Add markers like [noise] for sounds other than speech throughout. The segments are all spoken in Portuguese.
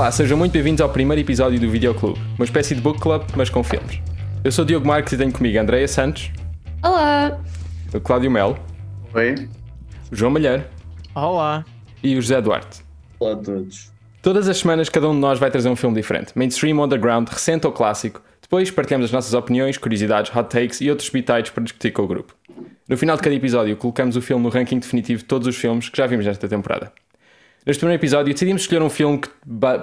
Olá, sejam muito bem-vindos ao primeiro episódio do Videoclube, uma espécie de book club, mas com filmes. Eu sou Diogo Marques e tenho comigo a Andreia Santos, Olá! o Cláudio Melo, Oi. o João Malheiro Olá. e o José Duarte. Olá a todos. Todas as semanas cada um de nós vai trazer um filme diferente, mainstream, underground, recente ou clássico. Depois partilhamos as nossas opiniões, curiosidades, hot takes e outros bitites para discutir com o grupo. No final de cada episódio colocamos o filme no ranking definitivo de todos os filmes que já vimos nesta temporada. Neste primeiro episódio decidimos escolher um filme que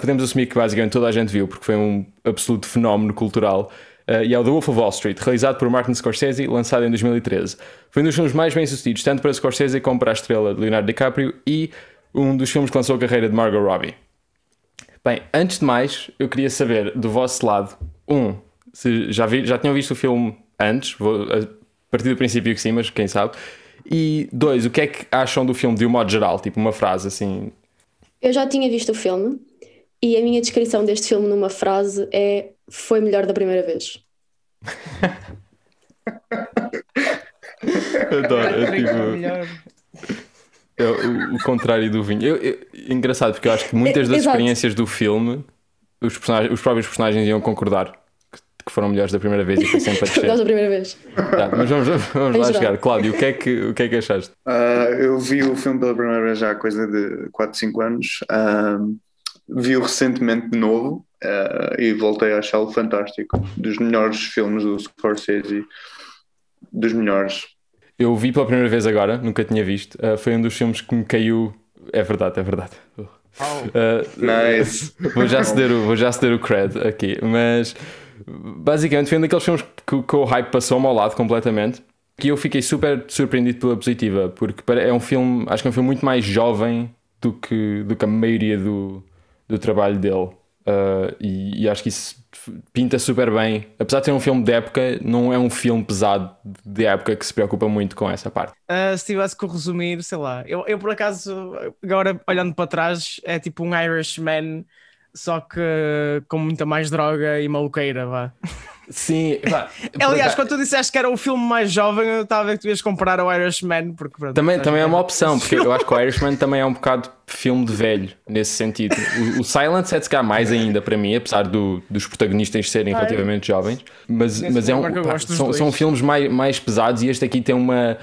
podemos assumir que basicamente toda a gente viu, porque foi um absoluto fenómeno cultural, eh, e é o The Wolf of Wall Street, realizado por Martin Scorsese, lançado em 2013. Foi um dos filmes mais bem-sucedidos, tanto para Scorsese como para a estrela de Leonardo DiCaprio, e um dos filmes que lançou a carreira de Margot Robbie. Bem, antes de mais, eu queria saber do vosso lado, um, se já, vi- já tinham visto o filme antes, vou a partir do princípio que sim, mas quem sabe. E dois, o que é que acham do filme de um modo geral? Tipo uma frase assim. Eu já tinha visto o filme e a minha descrição deste filme numa frase é foi melhor da primeira vez. [laughs] Adoro, é tipo. É o, o contrário do vinho. Eu- eu- engraçado, porque eu acho que muitas das Exato. experiências do filme, os, personagens, os próprios personagens iam concordar que, foram melhores da primeira vez e foi sempre a [laughs] descer. Melhor da primeira vez. Tá, mas vamos, vamos lá geral. chegar. Cláudio, o que é que, o que, é que achaste? Ah, eu vi o filme pela primeira vez já há coisa de 4, 5 anos. Ah, Vi-o recentemente de novo ah, e voltei a achá-lo fantástico. Dos melhores filmes do Scorsese. Dos melhores. Eu vi pela primeira vez agora, nunca tinha visto. Uh, foi um dos filmes que me caiu. É verdade, é verdade. Uh, Nice. vou, já ceder o, vou já ceder o cred aqui, mas basicamente foi um daqueles filmes que, que o hype passou-me ao lado completamente. Que eu fiquei super surpreendido pela positiva, porque é um filme, acho que é um filme muito mais jovem do que, do que a maioria do, do trabalho dele. Uh, e, e acho que isso pinta super bem. Apesar de ser um filme de época, não é um filme pesado de época que se preocupa muito com essa parte. Ah, se tivesse que resumir, sei lá, eu, eu por acaso, agora olhando para trás, é tipo um Irishman, só que com muita mais droga e maluqueira, vá. Sim, pá, [laughs] Aliás, quando tu disseste que era o filme mais jovem, eu estava a ver que tu ias comparar ao Irishman, porque pronto, também, também é uma opção, porque eu [laughs] acho que o Irishman também é um bocado filme de velho nesse sentido. O, o Silence é de mais ainda para mim, apesar do- dos protagonistas serem Ah, é? relativamente jovens, mas, mas é um, pá, são, são filmes mais, mais pesados e este aqui tem uma.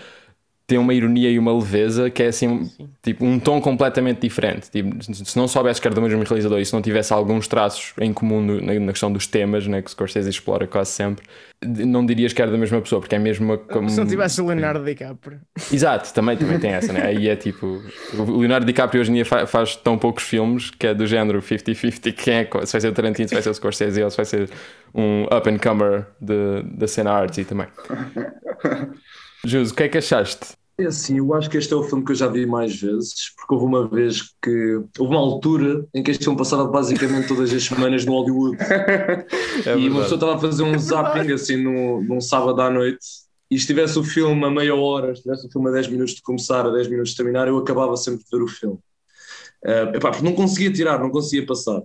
Tem uma ironia e uma leveza que é assim, tipo, um tom completamente diferente. Tipo, se não soubesse que era do mesmo realizador e se não tivesse alguns traços em comum no- na, na questão dos temas, né, que Scorsese explora quase sempre, não dirias que era da mesma pessoa, porque é mesmo uma. como- Se não tivesse o Leonardo DiCaprio. Exato, também, também tem essa, né? Aí é tipo. O Leonardo DiCaprio hoje em dia fa- faz tão poucos filmes que é do género 50-50. Quem é? Se vai ser o Tarantino, se vai ser o Scorsese ou se vai ser um up-and-comer de- da cena artsy também. [laughs] Jus, o que é que achaste? É assim, eu acho que este é o filme que eu já vi mais vezes, porque houve uma vez que. Houve uma altura em que este filme passava basicamente todas as semanas no Hollywood. [laughs] É e uma pessoa estava a fazer um zapping assim no, num sábado à noite. E se tivesse o filme a meia hora, se tivesse o filme a 10 minutos de começar, a 10 minutos de terminar, eu acabava sempre de ver o filme. Eh, epá, porque não conseguia tirar, não conseguia passar.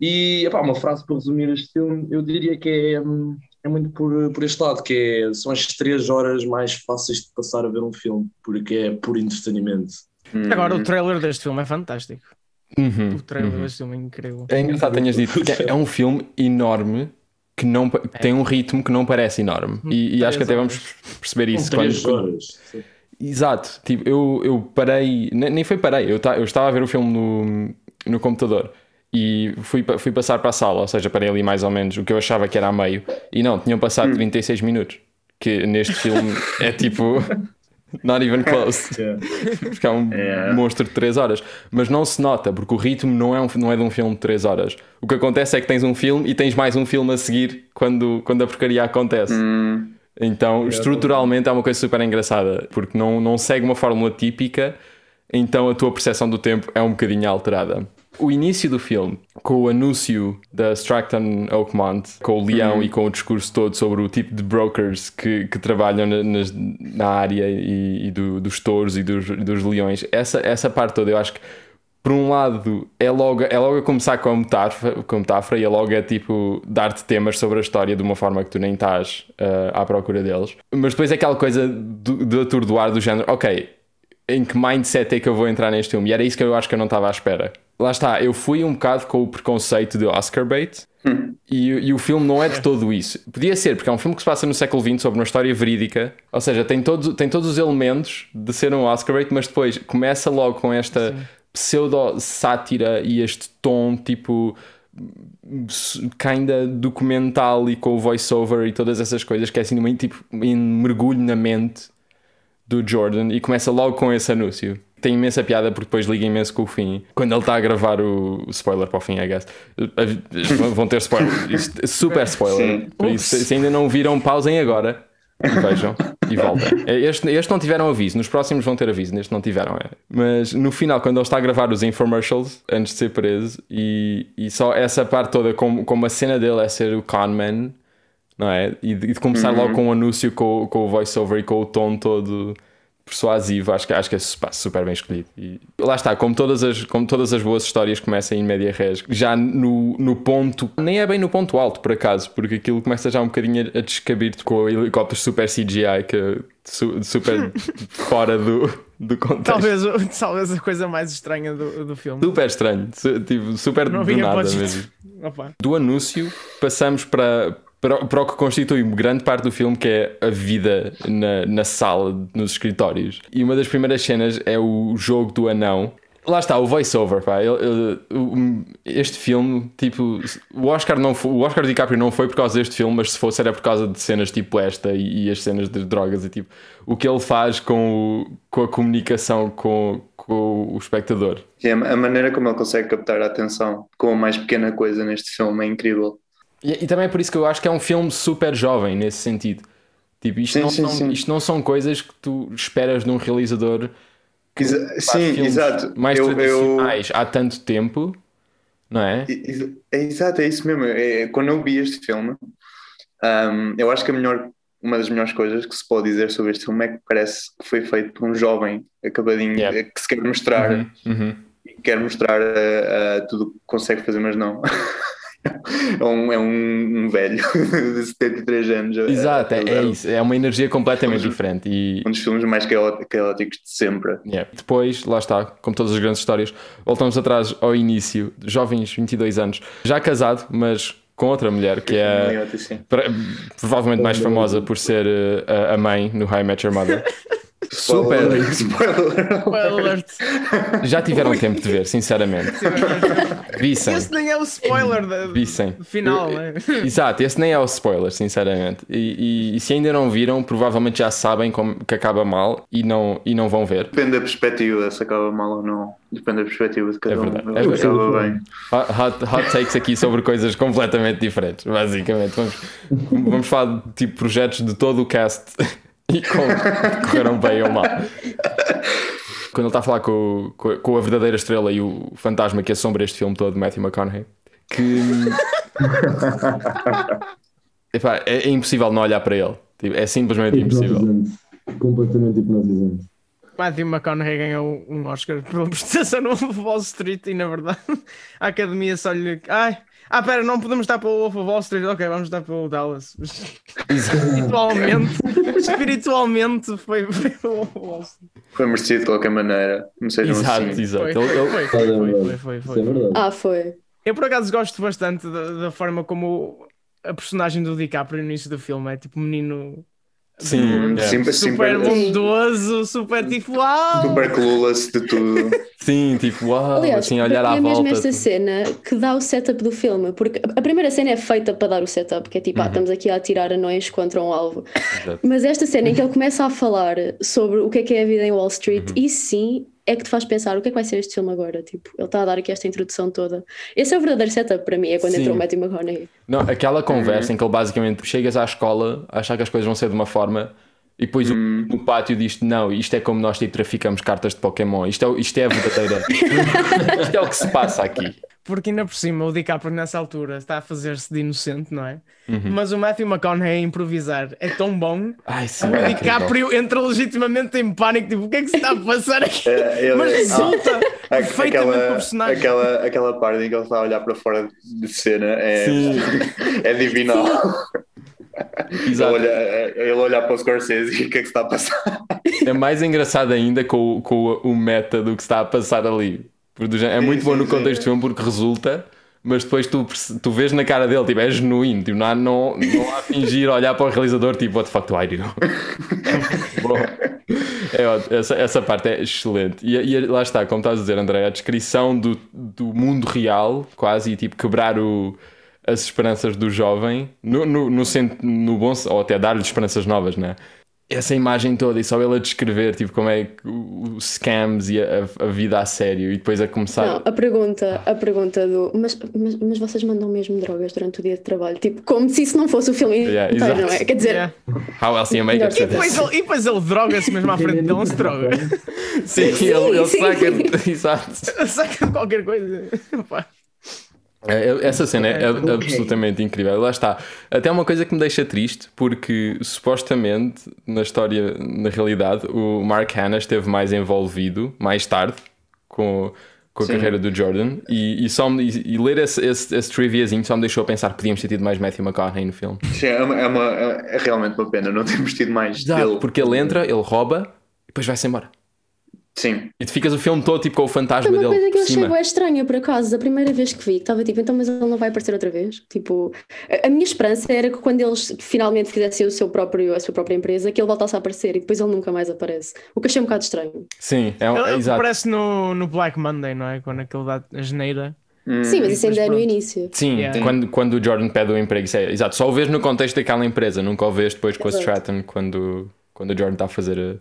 E epá, uma frase para resumir este filme, eu diria que é, hum, é muito por, por este lado, que é, são as três horas mais fáceis de passar a ver um filme, porque é por entretenimento. Agora, o trailer deste filme é fantástico. Uhum, O trailer uhum. deste filme é incrível. É engraçado que tenhas dito, porque é um filme enorme que, não, que tem um ritmo que não parece enorme. E, e acho que até vamos perceber isso São três quando- horas. Exato, tipo, eu, eu parei, ne- nem foi parei, eu, ta- eu estava a ver o filme no, no computador e fui, fui passar para a sala, ou seja, parei ali mais ou menos o que eu achava que era a meio, e não, tinham passado 36 minutos, que neste filme é tipo, [laughs] not even close, [laughs] porque é um É. monstro de 3 horas, mas não se nota, porque o ritmo não é, um, não é de um filme de 3 horas. O que acontece é que tens um filme e tens mais um filme a seguir quando, quando a porcaria acontece. Hum, Então, estruturalmente é uma coisa super engraçada, porque não, não segue uma fórmula típica, então a tua percepção do tempo é um bocadinho alterada. O início do filme, com o anúncio da Stratton Oakmont, com o leão e com o discurso todo sobre o tipo de brokers que, que trabalham na, nas- na área e, e do- dos touros e dos, dos leões, essa, essa parte toda eu acho que por um lado, é logo, é logo a começar com a metáfora, com a metáfora e é logo a tipo dar-te temas sobre a história de uma forma que tu nem estás ah, à procura deles. Mas depois é aquela coisa do, de atordoar do género, ok, em que mindset é que eu vou entrar neste filme. E era isso que eu acho que eu não estava à espera. Lá está, eu fui um bocado com o preconceito de Oscar bait. E, e o filme não é de todo isso. Podia ser, porque é um filme que se passa no século XX sobre uma história verídica. Ou seja, tem, todo, tem todos os elementos de ser um Oscar bait, mas depois começa logo com esta pseudo-sátira e este tom tipo kinda documental e com o voiceover e todas essas coisas que é assim meio tipo em mergulho na mente do Jordan e começa logo com esse anúncio. Tem imensa piada porque depois liga imenso com o fim. Quando ele está a gravar o, o spoiler para o fim, I guess. Vão ter spoiler. Isto- Super spoiler. Isso, se ainda não viram, pausem agora. E vejam e voltem. Este, este não tiveram aviso, nos próximos vão ter aviso, neste não tiveram. É. Mas no final, quando ele está a gravar os infomercials antes de ser preso, e, e só essa parte toda, como, como a cena dele é ser o conman, não é? E de, e de começar logo com o anúncio, com, com o voiceover e com o tom todo persuasivo, acho que, acho que é super, bem escolhido. E lá está, como todas, as, como todas as boas histórias começam em média res, já no, no ponto, nem é bem no ponto alto por acaso, porque aquilo começa já um bocadinho a descabir com helicópteros super CGI, que su- super [laughs] fora do, do contexto. Talvez, talvez a coisa mais estranha do, do filme. Super estranho, tipo, super Não do nada mesmo. Opa. Do anúncio, passamos para, para, para o que constitui grande parte do filme, que é a vida na, na sala, nos escritórios. E uma das primeiras cenas é o jogo do anão. Lá está, o voiceover, pá. Ele- o- este filme, tipo, o Oscar, não foi, o Oscar DiCaprio não foi por causa deste filme, mas se fosse era por causa de cenas tipo esta e, e as cenas de drogas e tipo, o que ele faz com, o- com a comunicação com, com o espectador. A a maneira como ele consegue captar a atenção com a mais pequena coisa neste filme é incrível. E, e também é por isso que eu acho que é um filme super jovem nesse sentido. Tipo, isto, Sim, não, sim, são, sim. isto não são coisas que tu esperas de um realizador que Exa- faz sim, exato. mais Eu- eu- tradicionais há tanto tempo, não é? É exato, é isso mesmo. É, quando eu vi este filme, hum, eu acho que a melhor, uma das melhores coisas que se pode dizer sobre este filme é que parece que foi feito por um jovem acabadinho Yeah. eh, que se quer mostrar Uhum, uhum. e quer mostrar eh, eh, tudo o que consegue fazer, mas não. [laughs] é um, é um, um velho [laughs] de 73 anos. a- Exato, é, é fazer isso. É uma energia completamente Filmes- diferente. E Um dos filmes mais caó- caóticos de sempre. yeah. depois, lá está, como todas as grandes histórias, voltamos atrás ao início, jovens, 22 anos, já casado, mas com outra mulher, que é. Provavelmente mais famosa por ser eh, a- mãe no High Met Your Mother. [laughs] Super. Spoiler. Spoiler alert. Já tiveram tempo de ver, sinceramente. Vissem. Esse nem é o spoiler da- Vissem. final, né? [laughs] Exato, esse nem é o spoiler, sinceramente. E, e- e se ainda não viram, provavelmente já sabem como, que acaba mal e não, e não vão ver. Depende da perspectiva, se acaba mal ou não. Depende da perspectiva de cada É verdade, um. é verdade. Acaba bem. Hot, hot takes aqui sobre [laughs] coisas completamente diferentes, basicamente. Vamos, vamos falar de tipo, projetos de todo o cast [laughs] e como correram bem ou mal. Quando ele está a falar com, com a- com a verdadeira estrela e o fantasma que assombra este filme todo, Matthew McConaughey, que [laughs] Epá, é, é impossível não olhar para ele. Tipo, é simplesmente impossível. Completamente hipnotizante. Matthew McConaughey ganhou um Oscar pela [laughs] prestação no Wall Street e na verdade [laughs] a academia só lhe. Ai, ah, pera, não podemos estar pelo Wolf of Wall Street, ok, vamos estar pelo Dallas. [laughs] Espiritualmente, espiritualmente foi, foi pelo Wolf of Wall Street. Foi merecido de qualquer maneira. Não sejam Exato, assim. exato. Ele- foi, foi, foi, foi, é foi. verdade. Ah, foi. Eu por acaso gosto bastante da, da forma como a personagem do DiCaprio no início do filme é tipo um menino Sim, é. Sim, super bondoso, super tipo uau! super clueless de tudo. [laughs] Sim, tipo, uau, Aliás, assim, olhar à mim é mesmo volta. esta tipo, cena que dá o setup do filme, porque a primeira cena é feita para dar o setup, que é tipo, ah, estamos aqui a atirar anões contra um alvo. Exato. Mas esta cena em que ele começa a falar sobre o que é que é a vida em Wall Street, isso sim é que te faz pensar o que é que vai ser este filme agora. Tipo, ele está a dar aqui esta introdução toda. Esse é o verdadeiro setup para mim, é quando Sim. entrou o Matthew McConaughey. Não, aquela Uhum. conversa em que ele basicamente chegas à escola, a achar que as coisas vão ser de uma forma e depois o- Uhum. no pátio diz não, isto é como nós tipo, traficamos cartas de Pokémon, isto é, o- isto é a verdadeira. [laughs] isto é o que se passa aqui. Porque ainda por cima o DiCaprio nessa altura está a fazer-se de inocente, não é? Mas o Matthew McConaughey a improvisar é tão bom. Ai, sim, O é incrível. DiCaprio entra legitimamente em pânico, tipo, o que é que se está a passar aqui? É, ele- Mas resulta A- perfeitamente o aquela, personagem. aquela, aquela parte em que ele está a olhar para fora de cena é, Sim. [laughs] é divinal. Exato. Ele, olha, ele olhar para o Scorsese e o que é que se está a passar? É mais engraçado ainda com, o- com o, meta do que se está a passar ali. É Sim, muito bom sim, no sim. contexto do filme porque resulta, mas depois tu, tu vês na cara dele, tipo, é genuíno, tipo, não, há, não, não há a fingir olhar para o realizador, tipo, what the fuck do I do? [laughs] Bom, é, ótimo, essa, essa parte é excelente. E, e lá está, como estás a dizer, André, a descrição do, do mundo real, quase, e tipo, quebrar o, as esperanças do jovem, no, no, no, no bom, ou até dar-lhe esperanças novas, né? Essa imagem toda e só ele a descrever tipo, como é que os scams e a, a vida a sério e depois a começar. Não, a pergunta, a pergunta do mas, mas, mas vocês mandam mesmo drogas durante o dia de trabalho? Tipo, como se isso não fosse o filme Yeah, inteiro, não é? Quer dizer, Yeah. How else you make it E depois ele, e depois ele droga-se mesmo à frente dele, não se droga. Sim, ele, ele sim. saca. [laughs] Exato. Saca qualquer coisa. Pá. É, é- Essa cena é ab- absolutamente incrível. Lá está. Até uma coisa que me deixa triste, porque supostamente, na história, na realidade, o Mark Hanna esteve mais envolvido mais tarde com, com a Sim. carreira do Jordan e, e só me- e, e ler esse, esse, esse triviazinho só me deixou pensar que podíamos ter tido mais Matthew McConaughey no filme. Sim, é, uma- é uma- é realmente uma pena não termos tido mais dele. Porque ele entra, ele rouba e depois vai-se embora. Sim, E tu ficas o filme todo tipo com o fantasma uma dele coisa que eu achei bué estranha, por acaso, da primeira vez que vi, que estava tipo, então, mas ele não vai aparecer outra vez? Tipo, a, a minha esperança era que quando eles finalmente fizessem o seu próprio, a sua própria empresa, que ele voltasse a aparecer e depois ele nunca mais aparece. O que achei um bado estranho. Sim, é, um, Ele é exato. aparece no, no Black Monday, não é? Quando aquele dá a geneira. Hum, Sim, mas isso mas ainda é no início. Sim, Yeah. quando, quando o Jordan pede o emprego, isso é, exato. Só o vês no contexto daquela empresa, nunca o vês depois com a Exato. Stratton quando, quando o Jordan está a fazer a,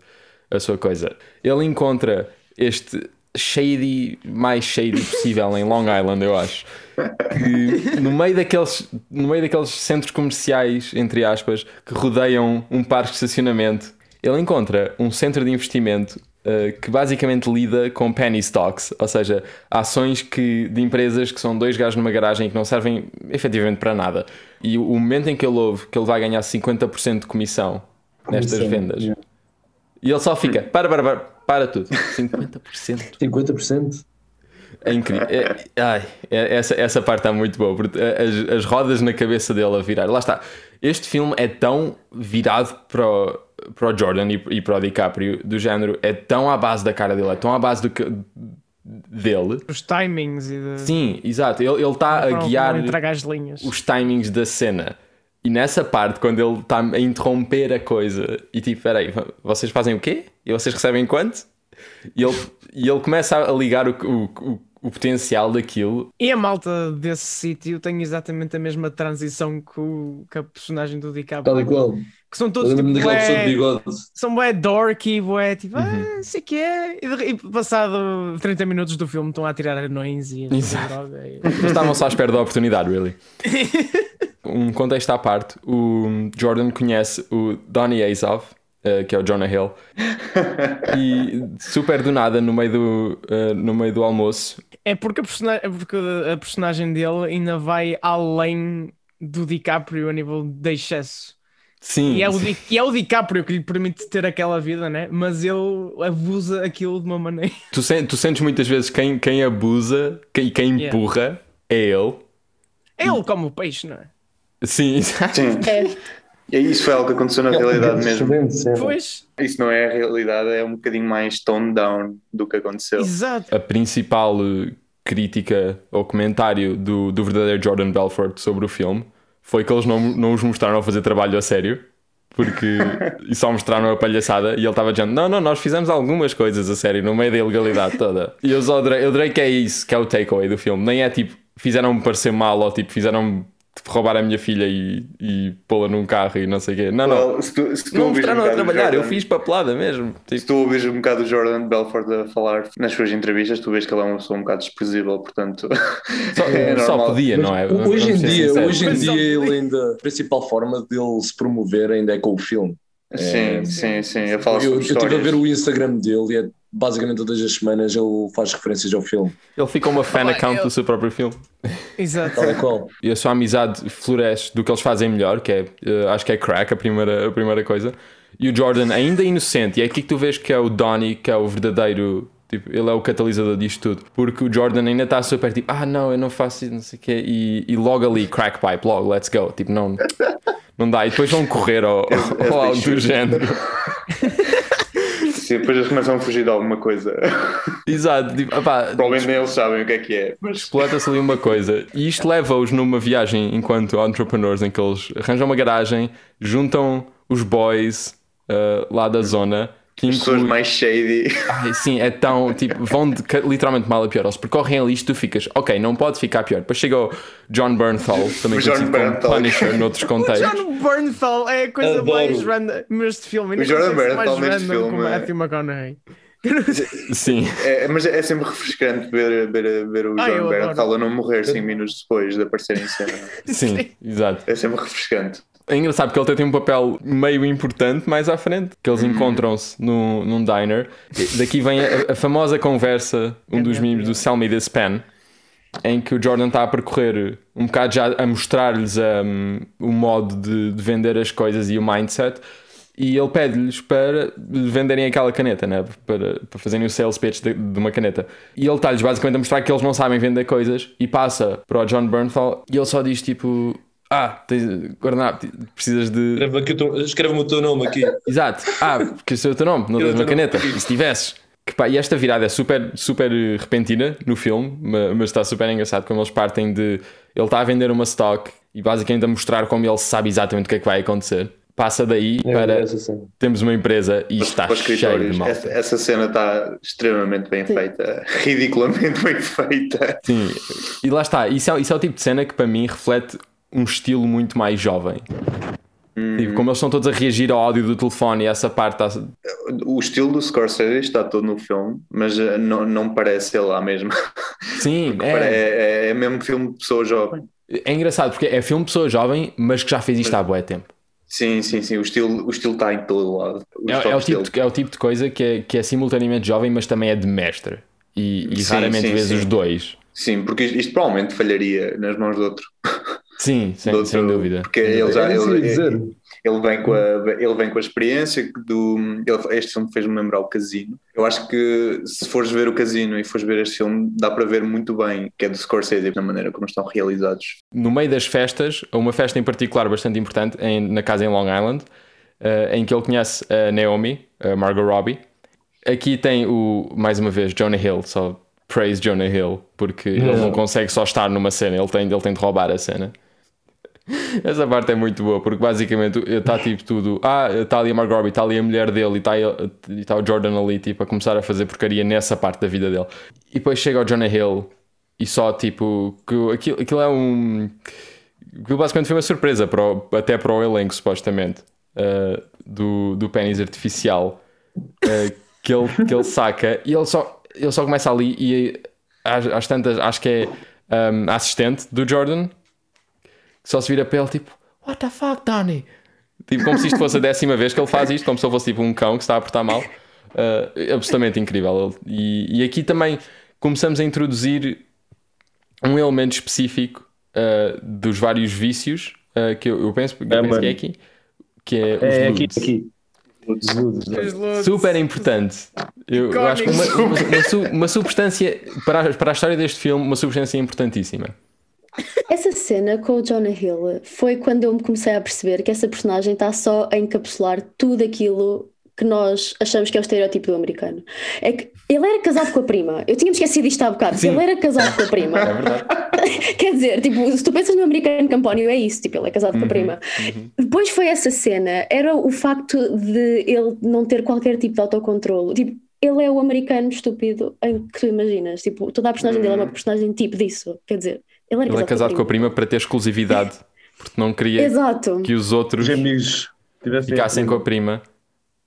a sua coisa. Ele encontra este shady, mais shady possível em Long Island, eu acho. Que no meio daqueles, no meio daqueles centros comerciais, entre aspas, que rodeiam um parque de estacionamento, ele encontra um centro de investimento uh, que basicamente lida com penny stocks, ou seja, ações que, de empresas que são dois gajos numa garagem e que não servem efetivamente para nada. E o, momento em que ele ouve que ele vai ganhar 50% de comissão nestas Comissão, vendas, yeah. E ele só fica, para, para, para, para tudo, 50%. 50%? É incrível. É- ai, é- essa, essa parte está muito boa. porque As, as rodas na cabeça dele a virar. Lá está. Este filme é tão virado para o, para o Jordan e, e para o DiCaprio, do género, é tão à base da cara dele, é tão à base do que, dele. Os timings e de. Sim, exato. Ele ele está a guiar os timings da cena. E nessa parte, quando ele está a interromper a coisa e tipo, peraí, vocês fazem o quê? E vocês recebem quanto? E ele, e ele começa a ligar o, o, o, o potencial daquilo. E a malta desse sítio tem exatamente a mesma transição que, o, que a personagem do DiCaprio. Tal e qual. Que são todos tipo, bué, são bué dorky, bué, tipo, Uhum. ah, sei o que é. E, de- e passado 30 minutos do filme estão a tirar anões e Exato. droga. E... Estavam só à espera da oportunidade, really. [laughs] Um contexto à parte, o Jordan conhece o Donnie Azov, eh, que é o Jonah Hill, [laughs] e super do nada, no meio do, eh, no meio do almoço, É porque, a persona- é porque a personagem dele ainda vai além do DiCaprio a nível de excesso. sim, E é, o Di- e é o DiCaprio que lhe permite ter aquela vida, né? Mas ele abusa aquilo de uma maneira. tu, sen- tu sentes muitas vezes quem, quem abusa quem- e quem Yeah. empurra é ele. É ele como o peixe, não é? Sim, exato. sim. [laughs] É, E isso foi algo que aconteceu na realidade mesmo. Pois, Isso não é a realidade, é um bocadinho mais toned down do que aconteceu. exato. a principal eh, crítica ou comentário do, do verdadeiro Jordan Belfort sobre o filme foi que eles não, não os mostraram a fazer trabalho a sério. Porque [laughs] e só mostraram a palhaçada e ele estava dizendo: Não, não, nós fizemos algumas coisas a sério no meio da ilegalidade toda. E eu só adorei, eu adorei que é isso, que é o takeaway do filme. Nem é tipo, fizeram-me parecer mal ou tipo, fizeram-me tipo, roubar a minha filha e, e pô-la num carro e não sei o quê. Não, não. Well, se tu, se tu Não ouvires um mostraram a trabalhar, eu Jordan- fiz papelada mesmo. Se Tipo, tu ouvires um bocado o Jordan Belfort a falar nas suas entrevistas, tu vês que ele é uma pessoa um bocado desprezível, portanto. [laughs] só, é só podia, Mas não é? Hoje em Vamos ser dia, sinceros. hoje em Mas dia ele- ainda. A principal forma dele se promover ainda é com o filme. Sim, É, sim, sim. Eu falo Eu, sobre eu estive a ver o Instagram dele e é basicamente todas as semanas ele faz referências ao filme. Ele fica uma fan Ah, account eu- do seu próprio filme. Exato. Tal e qual. E a sua amizade floresce do que eles fazem melhor, que é, eh, acho que é crack, a primeira, a primeira coisa. E o Jordan, ainda inocente, e é aqui que tu vês que é o Donnie, que é o verdadeiro. Tipo, ele é o catalisador disto tudo. Porque o Jordan ainda está super tipo, ah, não, eu não faço isso, não sei o quê. E, e logo ali, crack pipe, logo, let's go. Tipo, não, Não dá. E depois vão correr ou algo [laughs] esse do género. [laughs] Sim, depois eles começam a fugir de alguma coisa. [laughs] Exato. Tipo, opá, Provavelmente nem eles sabem o que é que é. Mas explota-se ali uma coisa. E isto leva-os numa viagem enquanto entrepreneurs, em que eles arranjam uma garagem, juntam os boys ah, lá da zona. Que as pessoas inclui- mais shady. Ai, sim, é tão. Tipo, vão de, literalmente mal a pior. Eles percorrem ali e tu ficas, ok, não pode ficar pior. Depois chega o John Bernthal, também O John conhecido como Bernthal. Punisher noutros [laughs] contextos. John Bernthal é a coisa Adoro. mais random neste filme. O se Bernthal mais neste random filme que o é- Matthew McConaughey. [laughs] Sim, É, mas é sempre refrescante ver, ver, ver o John. Bernthal a não morrer 5 minutos depois de aparecer em cena. sim, exato. É sempre refrescante. É engraçado porque ele até tem um papel meio importante mais à frente, que eles encontram-se num, num diner. Daqui vem a, a famosa conversa, um dos memes do Sell Me This Pen, em que o Jordan está a percorrer um bocado já a mostrar-lhes um, o modo de, de vender as coisas e o mindset. E ele pede-lhes para venderem aquela caneta, né? para, para fazerem o sales pitch de, de uma caneta. E ele está-lhes basicamente a mostrar que eles não sabem vender coisas e passa para o John Bernthal e ele só diz tipo: Ah, tens guardanapo, precisas de. Escreve-me o teu- Escreve-me o teu nome aqui. Exato. Ah, porque esse é o teu nome, não tens uma caneta. E se tivesses. Que, pá, e esta virada é super, super repentina no filme, ma- mas está super engraçado como eles partem de. Ele está a vender uma stock e basicamente a mostrar como ele sabe exatamente o que é que vai acontecer. Passa daí É, para temos uma empresa e está Para os cheio de mal. Essa, essa cena está extremamente bem Sim. feita. Ridiculamente [laughs] bem feita. Sim, e lá está. Isso é, isso é o tipo de cena que para mim reflete um estilo muito mais jovem. Tipo, como eles estão todos a reagir ao áudio do telefone e essa parte está. O estilo do Scorsese está todo no filme, mas eh, não, não parece ele lá mesmo. Sim, É, é, é, é mesmo filme de pessoa jovem. é engraçado porque é filme de pessoa jovem, mas que já fez isto há bué tempo. Sim, sim, sim. O estilo, o estilo está em todo lado. Os É, é o tipo, de- é o tipo de coisa que é, que é simultaneamente jovem, mas também é de mestre. E, e Sim, raramente sim, vês sim. os dois. Sim, porque isto, isto provavelmente falharia nas mãos de outro. Sim, sem, outro- sem dúvida. Porque ele já ele, dizer. ele vem com a, ele vem com a experiência do. ele- este filme fez-me lembrar o Casino. Eu acho que se fores ver o Casino e fores ver este filme, dá para ver muito bem que é do Scorsese na maneira como estão realizados. No meio das festas, uma festa em particular bastante importante em- na casa em Long Island, eh, em que ele conhece a Naomi, a Margot Robbie. Aqui tem o, mais uma vez, Jonah Hill, só praise Jonah Hill, porque ele não consegue só estar numa cena, ele tem, ele tem de roubar a cena. [laughs] Essa parte é muito boa, porque basicamente está tipo tudo. Ah, está ali a Margot Robbie, está ali a mulher dele e está e tá o Jordan ali tipo, a começar a fazer porcaria nessa parte da vida dele. E depois chega o Jonah Hill e só tipo. Que aquilo, aquilo é um. Aquilo basicamente foi uma surpresa para o- até para o elenco, supostamente, uh, do, do pênis artificial uh, que, ele, que ele saca e ele só, ele só começa ali e às, às tantas, acho que é um, a assistente do Jordan que só se vira para ele tipo What the fuck, Donnie? Tipo, como se isto fosse a décima vez que ele faz isto, como se ele fosse tipo um cão que se está a portar mal. Uh, absolutamente incrível. E, e aqui também começamos a introduzir um elemento específico uh, dos vários vícios uh, que eu, eu penso, eu penso mano. que é aqui, que é os É aqui, aqui. Né? Super importante. Eu, eu acho que uma, uma, [laughs] uma uma substância para a, para a história deste filme, uma substância importantíssima. Essa cena com o Jonah Hill foi quando eu me comecei a perceber que essa personagem está só a encapsular tudo aquilo que nós achamos que é o estereótipo do americano. É que ele era casado com a prima. Eu tinha me esquecido disto há bocado. Sim. Ele era casado com a prima. [laughs] É verdade. [laughs] Quer dizer, tipo, se tu pensas no americano campónio, é isso, tipo, ele é casado Uhum, com a prima. Depois foi essa cena, era o facto de ele não ter qualquer tipo de autocontrolo. Tipo, ele é o americano estúpido em que tu imaginas. Tipo, toda a personagem dele é uma personagem tipo disso. Quer dizer, ele era Ele é casado com a prima. prima para ter exclusividade, [laughs] porque não queria Exato. que os outros Os amigos ficassem com a prima.